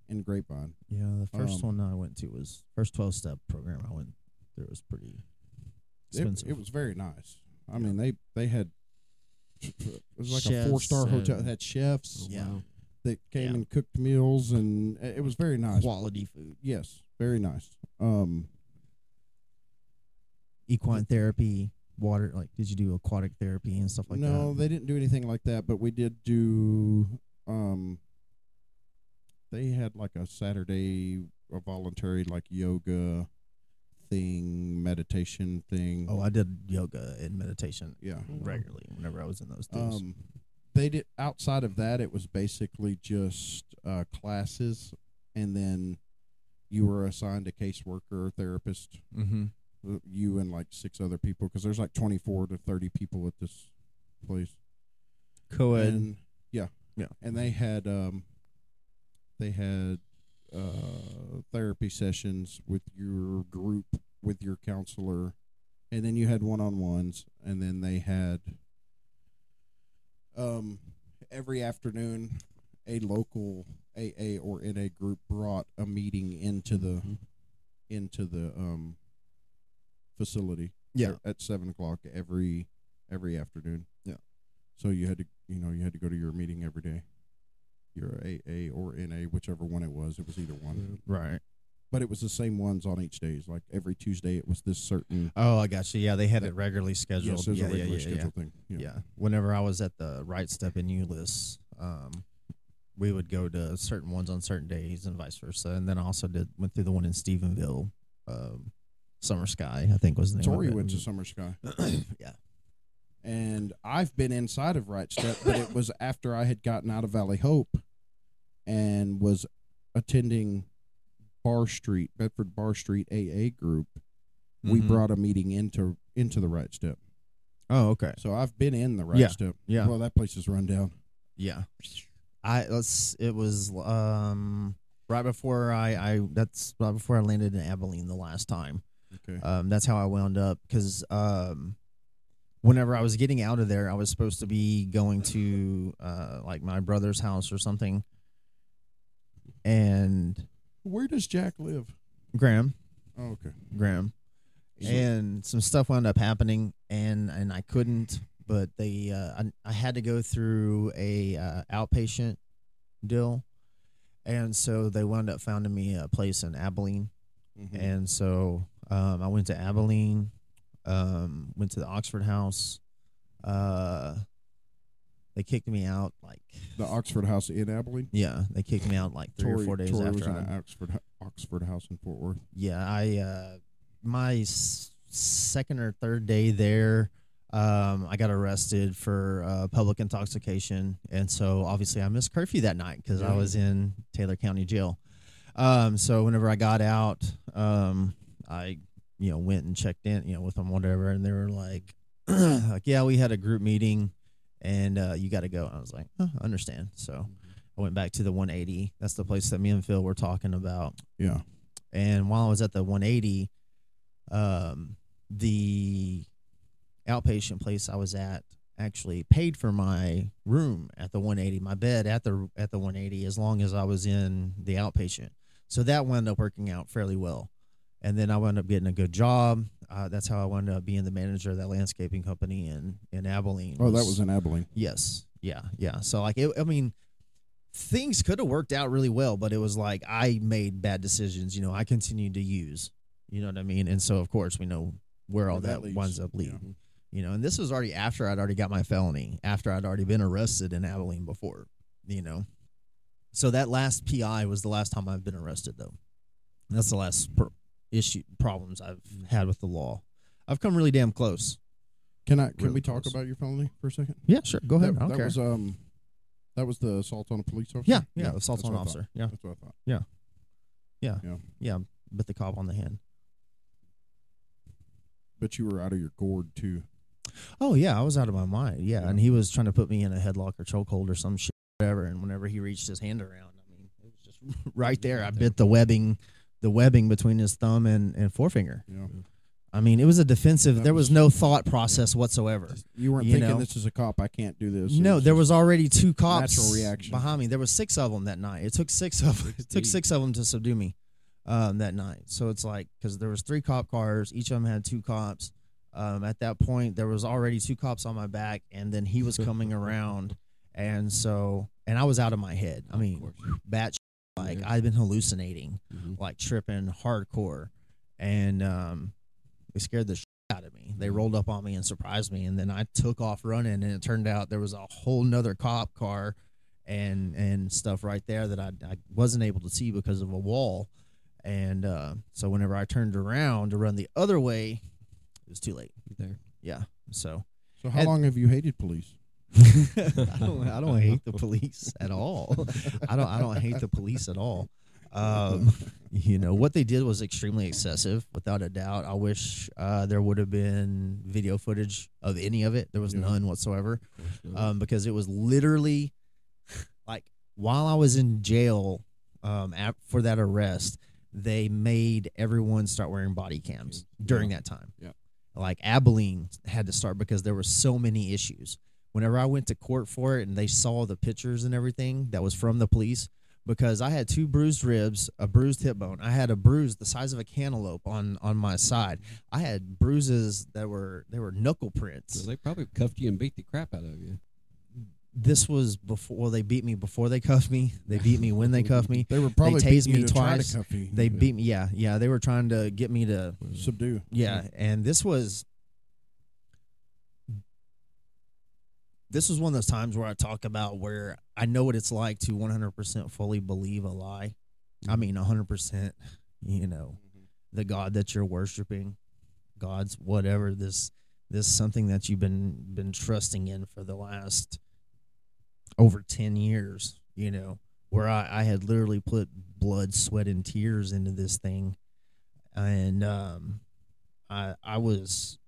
in Grapevine. yeah. The first Um, one I went to was first twelve step program I went through was pretty It, expensive. it was very nice. I mean, they they had it was like a four star hotel. It had chefs. oh, Yeah. that came Yeah. and cooked meals, and it was very nice. Quality food. Yes, very nice. Um, Equine therapy, water. Like, did you do aquatic therapy and stuff like that? no, they didn't do anything like that, but we did do. Um, they had like a Saturday, a voluntary like yoga thing, meditation thing. Oh, I did yoga and meditation yeah. regularly whenever I was in those deals. Um, they did outside of that. It was basically just uh, classes, and then you were assigned a caseworker or therapist. mm-hmm. uh, You and like six other people, because there's like 24 to 30 people at this place. Co-ed. And yeah, Yeah. and they had um, they had uh therapy sessions with your group with your counselor, and then you had one on ones, and then they had um every afternoon a local AA or NA group brought a meeting into the into the um facility Yeah. at- at seven o'clock every every afternoon. Yeah. So you had to you know you had to go to your meeting every day. Your AA or NA, whichever one it was, it was either one. Right. But it was the same ones on each days. Like every Tuesday, it was this certain. Oh, I got you. Yeah, they had it regularly scheduled. Yes, it was yeah, a regular yeah, yeah, yeah. thing. Yeah. Yeah. Whenever I was at the right step in Euless, um, we would go to certain ones on certain days and vice versa. And then I also did went through the one in Stephenville, um, Summer Sky, I think was the name Tori of it. went to Summer Sky, yeah. and I've been inside of Right Step, but it was after I had gotten out of Valley Hope, and was attending Bar Street Bedford Bar Street AA group. We Mhm. brought a meeting into into the Right Step. Oh, okay. So I've been in the Right Yeah, Step. yeah. Well, that place is run down. Yeah. I let's it was um right before I I that's right before I landed in Abilene the last time. Okay. Um that's how I wound up cuz um whenever I was getting out of there I was supposed to be going to uh like my brother's house or something and Where does Jack live? Graham Oh, okay. Graham and some stuff wound up happening and and I couldn't but they uh I, I had to go through a uh, outpatient deal and so they wound up finding me a place in Abilene Mhm. and so um I went to Abilene um went to the Oxford house uh they kicked me out like the Oxford House in Abilene. yeah they kicked me out like three Tori, or four days Tori was in I Oxford Oxford House in Fort Worth. yeah i uh my s- second or third day there um i got arrested for uh public intoxication. And so obviously i missed curfew that night because i was in taylor county jail. Um so whenever i got out um i you know went and checked in you know with them whatever. And they were like like yeah we had a group meeting and uh you got to go i was like oh, i understand so i went back to the 180 that's the place that me and phil were talking about Yeah. and while I was at the 180, um, the outpatient place I was at actually paid for my room at the 180, my bed at the at the 180, as long as I was in the outpatient. So that wound up working out fairly well. And then I wound up getting a good job. Uh, that's how I wound up being the manager of that landscaping company in in Abilene. Oh, that was in Abilene. Yes. Yeah. Yeah. So like it, I mean, things could have worked out really well, but it was like I made bad decisions. You know, I continued to use. You know what I mean? And so of course we know where all Where that that, winds up Yeah. leading. You know, and this was already after I'd already got my felony, after I'd already been arrested in Abilene before. You know, so that last PI was the last time I've been arrested, though. That's the last per- issue problems I've had with the law. I've come really damn close. Can I? Can Really we talk close. about your felony for a second? Yeah, sure. Go ahead. That, that was um, that was the assault on a police officer. Yeah, yeah, assault on an officer. Yeah. that's what I thought. Yeah. Yeah. Yeah. Yeah. Bit the cop on the hand. But you were out of your gourd too. Oh yeah, I was out of my mind. Yeah, Yeah. and he was trying to put me in a headlock or chokehold or some shit, whatever. And whenever he reached his hand around, I mean, it was just right there. I bit the webbing, the webbing between his thumb and, and forefinger. Yeah. I mean, it was a defensive. That there was was- no thought process whatsoever. You weren't You thinking know? this is a cop. I can't do this. No, there was already two cops natural reaction. behind me. There was six of them that night. It took six of it took six of them to subdue me um, that night. So it's like because there was three cop cars, each of them had two cops. Um, at that point, there was already two cops on my back, and then he was coming around and so and I was out of my head. I mean, bat like Yeah. I've been hallucinating, Mhm. like tripping hardcore, and um, it scared the shit out of me. Mm-hmm. They rolled up on me and surprised me, and then I took off running, and it turned out there was a whole nother cop car, and and stuff right there that I I wasn't able to see because of a wall, and uh, so whenever I turned around to run the other way, it was too late. there. Yeah, so. So how And- long have you hated police? I don't. I don't hate the police at all. I don't. I don't hate the police at all. Um, you know what they did was extremely excessive, without a doubt. I wish uh, there would have been video footage of any of it. There was Yeah. none whatsoever, Of course not. um, because it was literally like while I was in jail um, ap- for that arrest, they made everyone start wearing body cams during that time. Yeah. Like Abilene had to start because there were so many issues. Whenever I went to court for it and they saw the pictures and everything that was from the police, because I had two bruised ribs, a bruised hip bone, I had a bruise the size of a cantaloupe on on my side. I had bruises that were they were knuckle prints. So they probably cuffed you and beat the crap out of you. this was before well, they beat me before they cuffed me. They beat me when they cuffed me. They were probably tased me to try to twice. They Yeah. beat me. Yeah, yeah. They were trying to get me to subdue. yeah, and this was this was one of those times where I talk about where I know what it's like to 100% fully believe a lie. I mean 100%, you know, the god that you're worshiping, God's whatever this this something that you've been been trusting in for the last over 10 years, you know, where I, I had literally put blood, sweat and tears into this thing and um I I was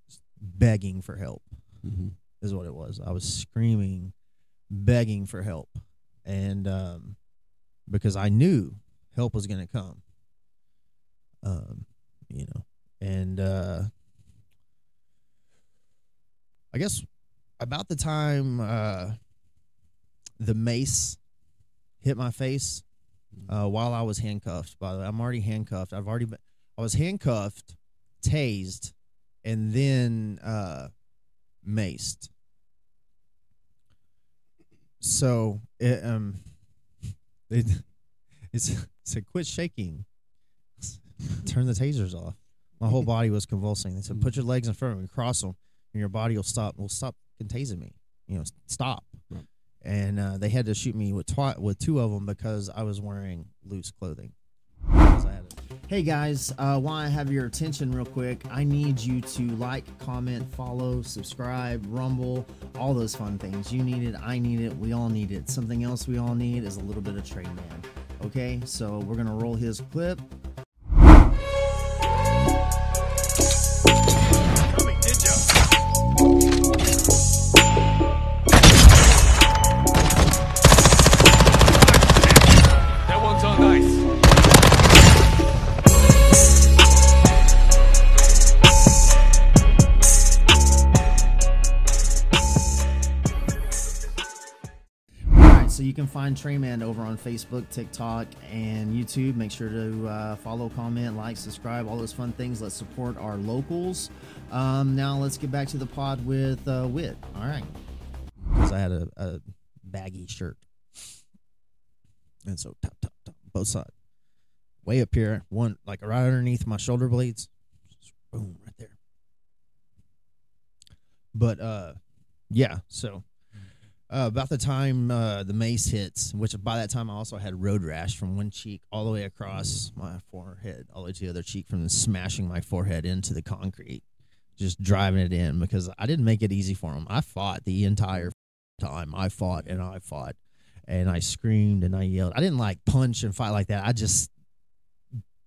begging for help Mm-hmm. Is what it was. I was screaming, begging for help, and um, because I knew help was going to come. Um, you know, and uh, I guess about the time uh, the mace hit my face uh, while I was handcuffed. By the way, I'm already handcuffed. I've already been. I was handcuffed, tased, and then uh, maced. So it, um, it, it's it said quit shaking, turn the tasers off. My whole body was convulsing. They said put your legs in front of me, cross them, and your body will stop. Will stop tasing me. You know, stop. Right. And uh, they had to shoot me with twi- with two of them because I was wearing loose clothing. Hey guys, uh, while I have your attention real quick, I need you to like, comment, follow, subscribe, rumble, all those fun things. You need it, I need it, we all need it. Something else we all need is a little bit of Trade Man. Okay, so we're gonna roll his clip. Find Trayman over on Facebook, TikTok, and YouTube. Make sure to uh, follow, comment, like, subscribe, all those fun things. Let's support our locals. Um, now let's get back to the pod with uh, Whit. All right, because I had a, a baggy shirt, and so top, top, top, both sides, way up here, one like right underneath my shoulder blades, boom, right there. But uh, yeah, so uh, about the time uh, the mace hits, which by that time I also had road rash from one cheek all the way across my forehead, all the way to the other cheek, from smashing my forehead into the concrete, just driving it in because I didn't make it easy for him. I fought the entire time. I fought and I fought, and I screamed and I yelled. I didn't like punch and fight like that. I just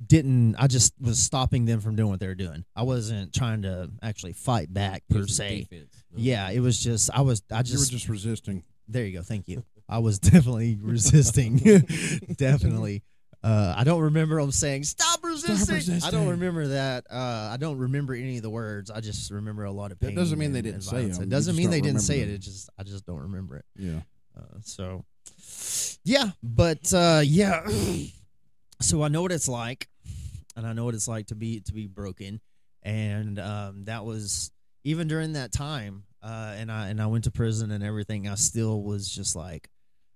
didn't. I just was stopping them from doing what they were doing. I wasn't trying to actually fight back per se. defense. Yeah, it was just I was I you were just just resisting. there you go. Thank you. I was definitely resisting. definitely. Uh, I don't remember them saying "stop resisting." I resisting. don't remember that. Uh, I don't remember any of the words. I just remember a lot of That pain. doesn't mean they didn't say them. It doesn't mean they didn't say it. It just I just don't remember it. Yeah. Uh, so, yeah, but uh, yeah. so I know what it's like, and I know what it's like to be to be broken, and um, that was even during that time. uh, and I and I went to prison and everything. I still was just like,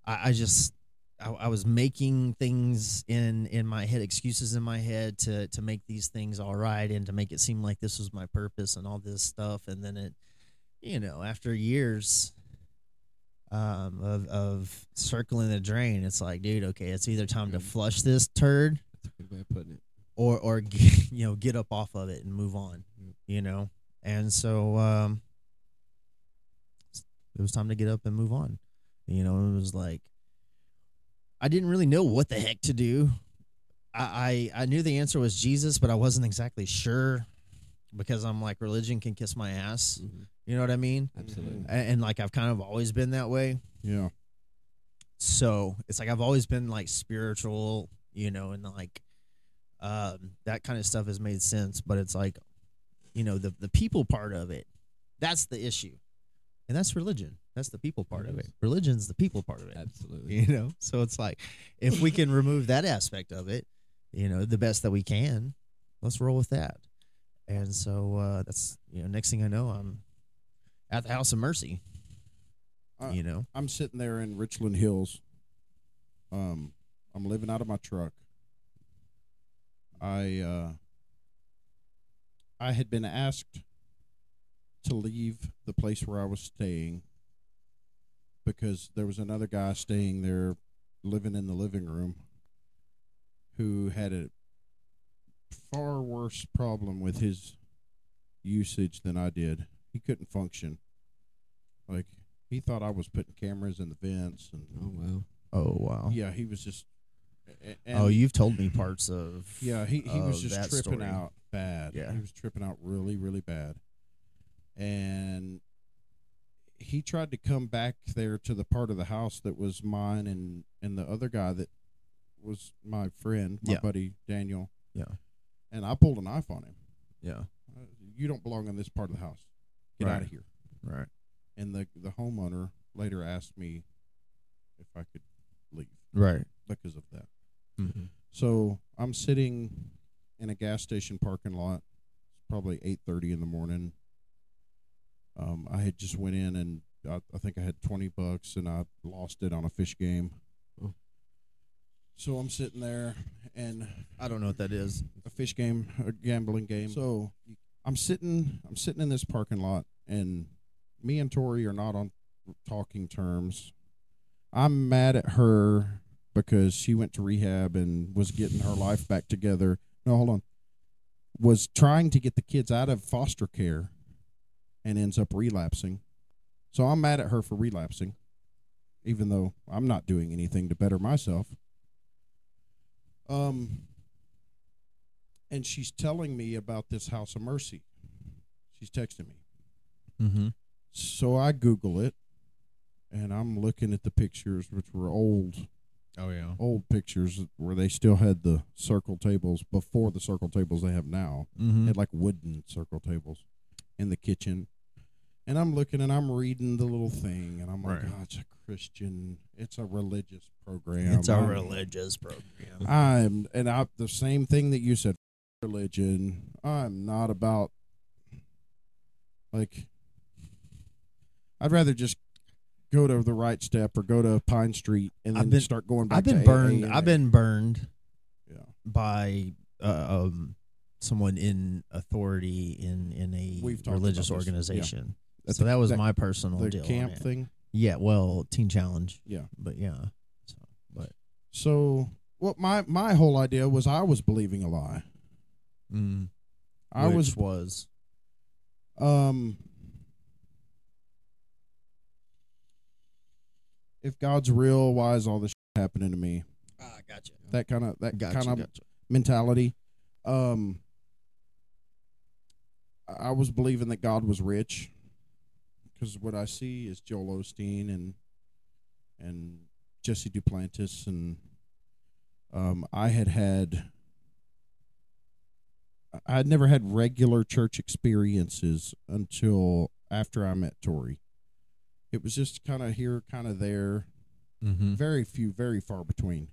I, I just I, I was making things in in my head, excuses in my head to to make these things all right and to make it seem like this was my purpose and all this stuff. And then it, you know, after years um, of of circling the drain, it's like, dude, okay, it's either time to flush this turd That's a good way of putting it. or or you know get up off of it and move on you know and so um it was time to get up and move on you know it was like i didn't really know what the heck to do i i, I knew the answer was jesus but i wasn't exactly sure because i'm like religion can kiss my ass Mhm. you know what i mean Absolutely. and, and like i've kind of always been that way Yeah. so it's like I've always been like spiritual, you know, and like um that kind of stuff has made sense, but it's like you know, the the people part of it, that's the issue. And that's religion. That's the people part of it. Religion's the people part of it. Absolutely. You know? So it's like if we can remove that aspect of it, you know, the best that we can, let's roll with that. And so uh that's you know, next thing I know I'm at the House of Mercy. Uh, you know. I'm sitting there in Richland Hills. Um, I'm living out of my truck. I uh, I had been asked to leave the place where I was staying because there was another guy staying there, living in the living room, who had a far worse problem with his usage than I did. He couldn't function. Like he thought I was putting cameras in the vents and Oh wow. Oh wow. yeah, he was just. a- a- oh, you've told me parts of yeah, he he was just tripping story. out bad. Yeah. he was tripping out really really bad, and he tried to come back there to the part of the house that was mine and and the other guy that was my friend, my Yeah. buddy Daniel. Yeah. and I pulled a knife on him. Yeah. Uh, You don't belong in this part of the house. Get Right. out of here. Right. And the the homeowner later asked me if I could leave Right. because of that. Mm-hmm. So I'm sitting in a gas station parking lot. It's probably eight thirty in the morning. Um, I had just went in and I, I think I had twenty bucks and I lost it on a fish game. Oh. So I'm sitting there and I don't know what that is. a fish game, a gambling game. So I'm sitting, I'm sitting in this parking lot, and me and Tori are not on talking terms. I'm mad at her because she went to rehab and was getting her life back together. No, hold on. Was trying to get the kids out of foster care and ends up relapsing. So I'm mad at her for relapsing, even though I'm not doing anything to better myself. Um, and she's telling me about this house of mercy. She's texting me. Mm-hmm. So I Google it, and I'm looking at the pictures, which were old, Oh yeah. old pictures where they still had the circle tables before the circle tables they have now. Mm-hmm. They had like wooden circle tables in the kitchen. And I'm looking and I'm reading the little thing, and I'm like, Right. oh, it's a Christian, it's a religious program. It's a I'm- religious program. I'm and I the same thing that you said religion. I'm not about like I'd rather just go to the right step or go to Pine Street and then been- start going back I've been burned. I've been burned yeah. by uh, um someone in authority in in a religious. Yeah. organization. That's so that was that- my personal the deal. camp thing. Yeah. Well, Teen Challenge. Yeah. But yeah. So, but So what my my whole idea was I was believing a lie. mm, I which was was um if God's real, why is all this shit happening to me? ah, gotcha. That kind of that Gotcha. kind of gotcha. mentality. Um, I I was believing that God was rich because what I see is Joel Osteen and and Jesse Duplantis, and um, I had had I had never had regular church experiences until after I met Tori. It was just kind of here, kind of there, Mm-hmm. very few, very far between.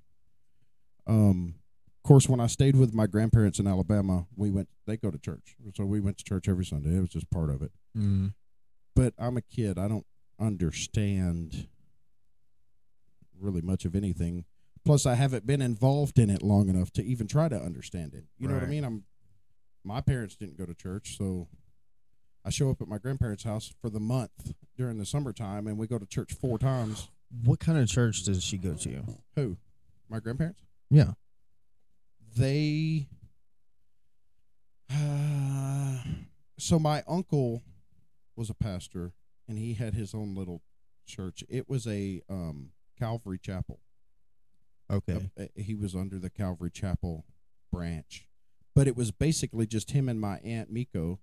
Um, of course, when I stayed with my grandparents in Alabama, we went. They go to church, so we went to church every Sunday. It was just part of it. Mm-hmm. but I'm a kid. I don't understand really much of anything. Plus, I haven't been involved in it long enough to even try to understand it. You know what I mean? I'm. My parents didn't go to church, so I show up at my grandparents' house for the month during the summertime, and we go to church four times. What kind of church does she go to? Who? My grandparents? Yeah. They. so my uncle was a pastor, and he had his own little church. It was a um, Calvary Chapel. Okay. Uh, he was under the Calvary Chapel branch, but it was basically just him and my aunt Miko,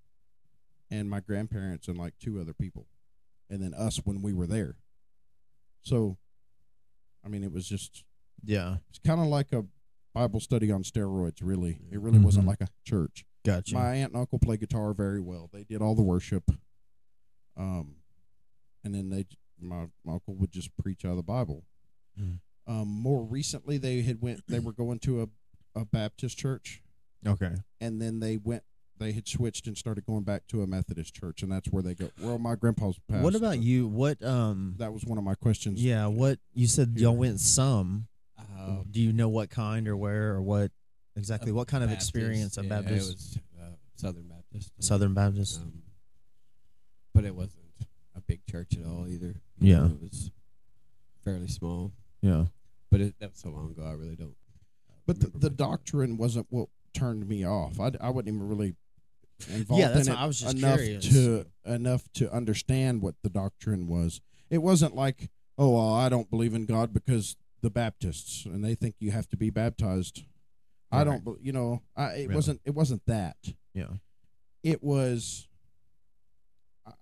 and my grandparents and like two other people, and then us when we were there. So, I mean, it was just Yeah. it's kind of like a Bible study on steroids. Really, it really wasn't Mhm. like a church. Gotcha. My aunt and uncle play guitar very well. They did all the worship. Um, and then they, my, my uncle would just preach out of the Bible. Mm. Um, more recently, they had went. They were going to a, a Baptist church, okay. and then they went. They had switched and started going back to a Methodist church, and that's where they go. Well, my grandpa's passed. What about you? What um That was one of my questions. yeah, what you said y'all went some. Uh, Do you know what kind or where or what exactly what kind of Baptist, experience a yeah, Baptist It was uh, Southern Baptist. Southern Baptist? Um, but it wasn't a big church at all either. Yeah. it was fairly small. yeah. But it, that was so long ago. I really don't. uh, But the, the much about doctrine wasn't what turned me off. I, I wasn't even really involved Yeah, that's in it I was just enough curious. to enough to understand what the doctrine was. It wasn't like, oh, well, I don't believe in God because the Baptists and they think you have to be baptized. I don't, you know, I, it Really? wasn't. It wasn't that. Yeah. It was.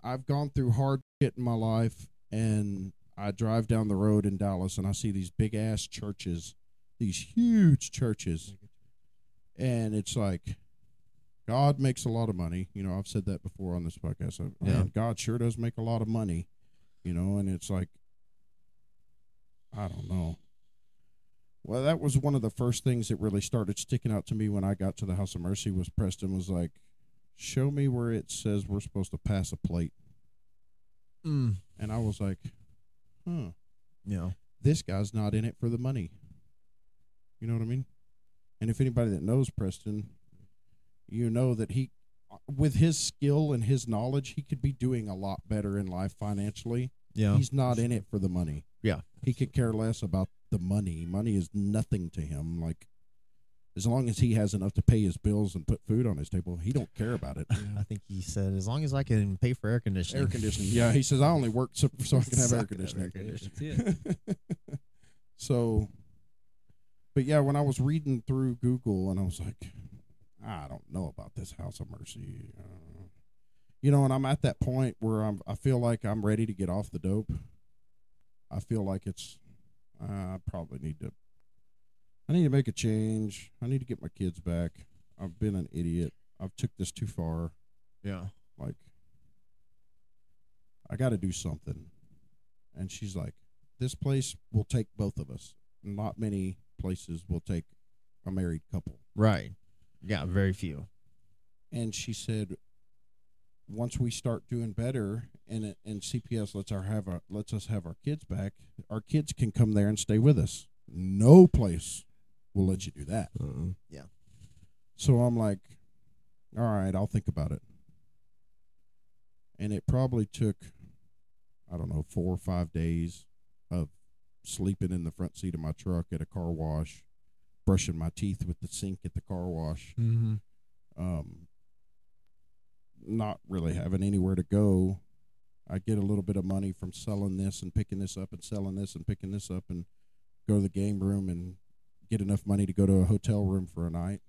I've gone through hard shit in my life, and I drive down the road in Dallas, and I see these big ass churches, these huge churches, and it's like God makes a lot of money. You know, I've said that before on this podcast. So, Yeah. Man, God sure does make a lot of money. You know, and it's like I don't know. Well, that was one of the first things that really started sticking out to me when I got to the House of Mercy was Preston was like, "Show me where it says we're supposed to pass a plate." Mm. And I was like, "Huh, Yeah. this guy's not in it for the money." You know what I mean? And if anybody that knows Preston, you know that he with his skill and his knowledge, he could be doing a lot better in life financially. Yeah. He's not in it for the money. Yeah. He could care less about the money. Money is nothing to him. Like as long as he has enough to pay his bills and put food on his table, he don't care about it. I think he said as long as I can pay for air conditioning. Air conditioning. Yeah, he says I only work so, so I can have So air I can have air conditioning. That's it. so, but yeah, when I was reading through Google and I was like, I don't know about this House of Mercy, uh, you know, and I'm at that point where I'm, I feel like I'm ready to get off the dope. I feel like it's, uh, I probably need to, I need to make a change. I need to get my kids back. I've been an idiot. I've took this too far. Yeah. Like, I got to do something. And she's like, this place will take both of us. Not many places will take a married couple. Right. Yeah, very few. And she said, once we start doing better, and and CPS lets our have our lets us have our kids back, our kids can come there and stay with us. No place will let you do that. Uh-uh. Yeah. So I'm like, all right, I'll think about it. And it probably took, I don't know, four or five days of sleeping in the front seat of my truck at a car wash, brushing my teeth with the sink at the car wash, Mm-hmm. um, not really having anywhere to go. I get a little bit of money from selling this and picking this up and selling this and picking this up and go to the game room and get enough money to go to a hotel room for a night.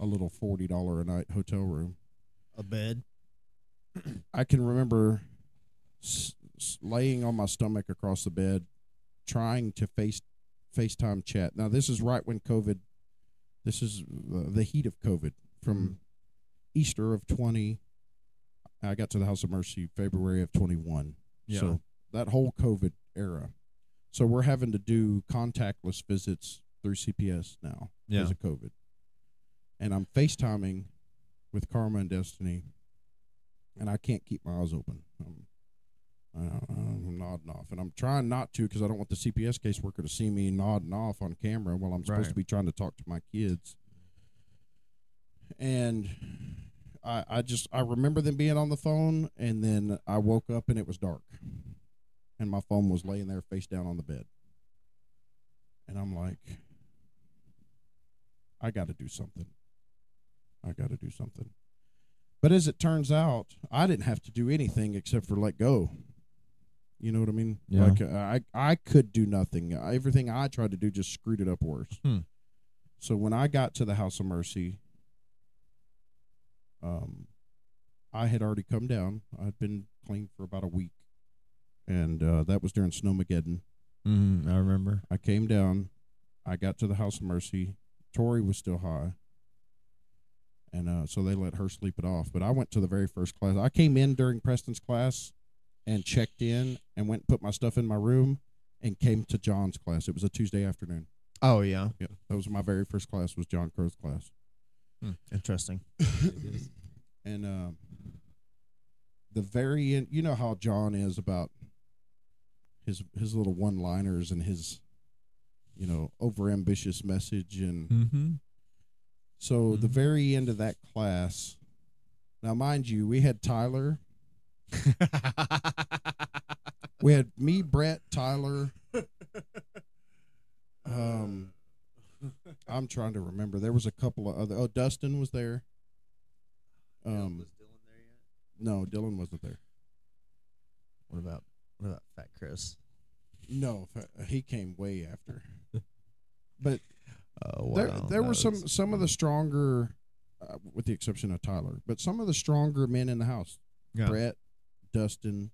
A little forty dollar a night hotel room. A bed. I can remember s- s- laying on my stomach across the bed, trying to face FaceTime chat. Now this is right when COVID. This is uh, the heat of COVID from Easter of twenty. I got to the House of Mercy February of twenty one. Yeah. So that whole COVID era. So we're having to do contactless visits through CPS now Yeah. because of COVID. And I'm FaceTiming with Karma and Destiny and I can't keep my eyes open. I'm, I'm nodding off, and I'm trying not to because I don't want the CPS caseworker to see me nodding off on camera while I'm supposed Right. to be trying to talk to my kids. And I, I just I remember them being on the phone, and then I woke up and it was dark, and my phone was laying there face down on the bed, and I'm like, I got to do something. I got to do something. But as it turns out, I didn't have to do anything except for let go. You know what I mean? Yeah. Like uh, I, I could do nothing. Everything I tried to do just screwed it up worse. Hmm. So when I got to the House of Mercy, um, I had already come down. I'd been clean for about a week, and uh, that was during Snowmageddon. Mm, I remember. I came down. I got to the House of Mercy. Tori was still high. And uh, so they let her sleep it off. But I went to the very first class. I came in during Preston's class and checked in and went and put my stuff in my room and came to John's class. It was a Tuesday afternoon. Oh yeah. Yeah. That was my very first class was John Crow's class. Hmm, Interesting. and um, the very end, you know how John is about his his little one liners and his you know over ambitious message and Mm-hmm. so the very end of that class now mind you we had tyler we had me brett tyler um i'm trying to remember there was a couple of other oh dustin was there um was Dylan there yet? no dylan wasn't there What about what about Fat Chris? no he came way after but Oh there, wow, there that were some was- some of the stronger, uh, with the exception of Tyler, but some of the stronger men in the house. Yeah. Brett, Dustin,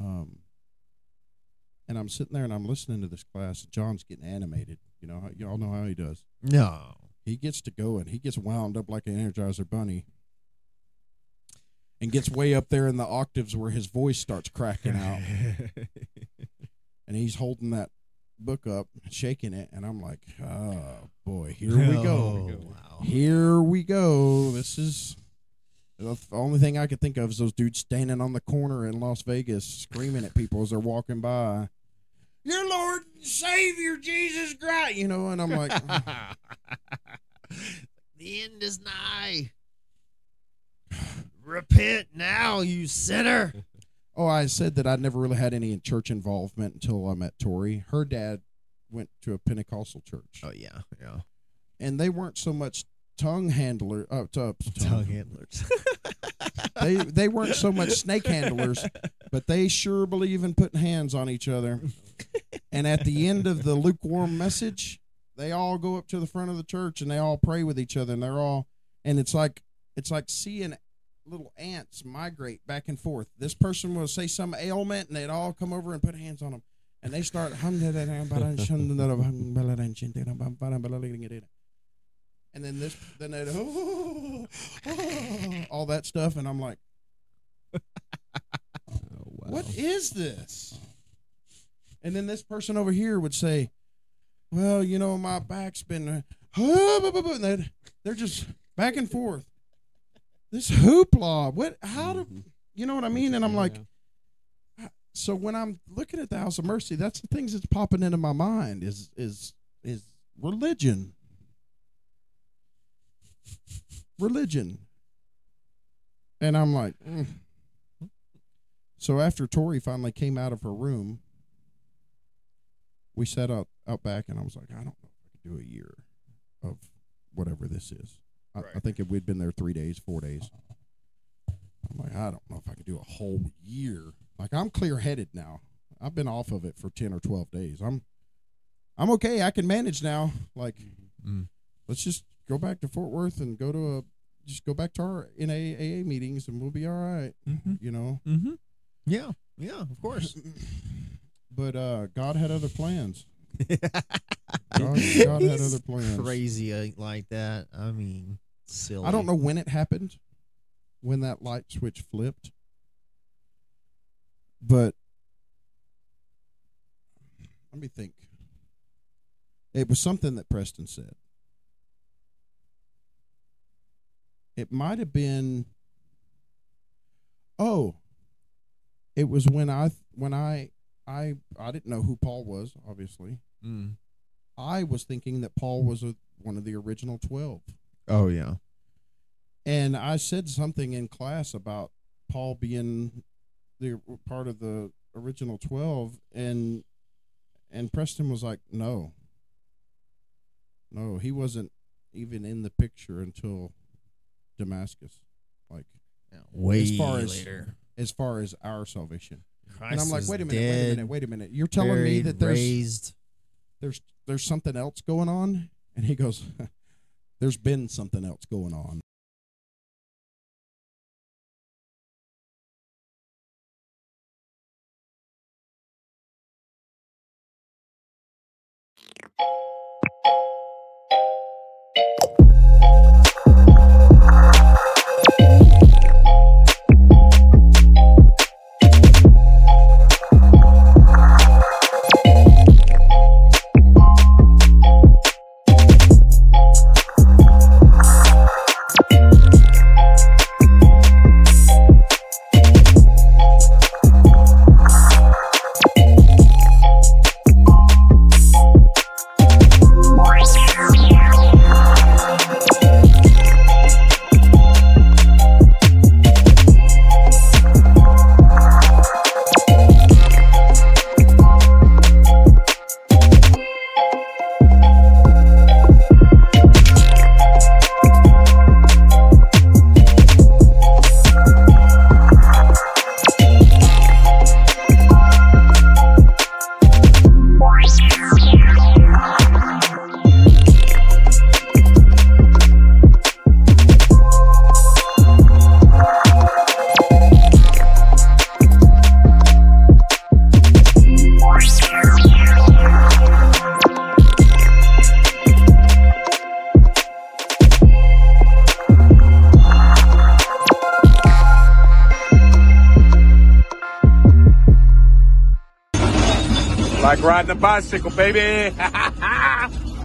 um, and I'm sitting there and I'm listening to this class. John's getting animated. You know, y'all know how he does. No. He gets to go and he gets wound up like an Energizer bunny, and gets way up there in the octaves where his voice starts cracking out. and he's holding that book up, shaking it, and I'm like, oh boy, here we go. Oh, wow. Here we go. This is the only thing I could think of is those dudes standing on the corner in Las Vegas screaming at people as they're walking by. Your Lord and Savior Jesus Christ, you know, and I'm like, the end is nigh. Repent now, you sinner. oh, I said that I'd never really had any church involvement until I met Tori. Her dad went to a Pentecostal church, Oh yeah, yeah. and they weren't so much tongue handler, uh, t- Tongue handlers. they they weren't so much snake handlers, but they sure believe in putting hands on each other. And at the end of the lukewarm message, they all go up to the front of the church and they all pray with each other, and they're all, and it's like it's like seeing little ants migrate back and forth. This person will say some ailment, and they'd all come over and put hands on them, and they start and then this, then they all that stuff, and I'm like, what is this? And then this person over here would say, well, you know, my back's been, and they're just back and forth. This hoopla, what? How do you know what I mean? And I'm like, so when I'm looking at the House of Mercy, that's the things that's popping into my mind is is is religion. Religion. And I'm like, mm. so after Tori finally came out of her room, we sat out out back, and I was like, I don't know if I could do a year of whatever this is. I, I think if we'd been there three days, four days. I'm like, I don't know if I could do a whole year. Like I'm clear headed now. I've been off of it for ten or twelve days. I'm I'm okay. I can manage now. Like Mm. let's just go back to Fort Worth and go to a just go back to our NAAA meetings and we'll be all right. Mm-hmm. You know. Mm-hmm. Yeah, yeah, of course. But uh, God had other plans. God, God had other plans. Crazy uh, like that. I mean, silly. I don't know when it happened, when that light switch flipped, but let me think. It was something that Preston said. It might have been Oh. it was when I when I I I didn't know who Paul was. Obviously, Mm. I was thinking that Paul was a, one of the original twelve. Oh yeah. And I said something in class about Paul being the part of the original 12 and and Preston was like, "No. No, he wasn't even in the picture until Damascus." Like Way as far as later. as far as our salvation. Christ and I'm like, "Wait a minute, wait a minute, wait a minute. You're telling me that there's raised. there's there's something else going on?" And he goes, "There's been something else going on." Bicycle, baby.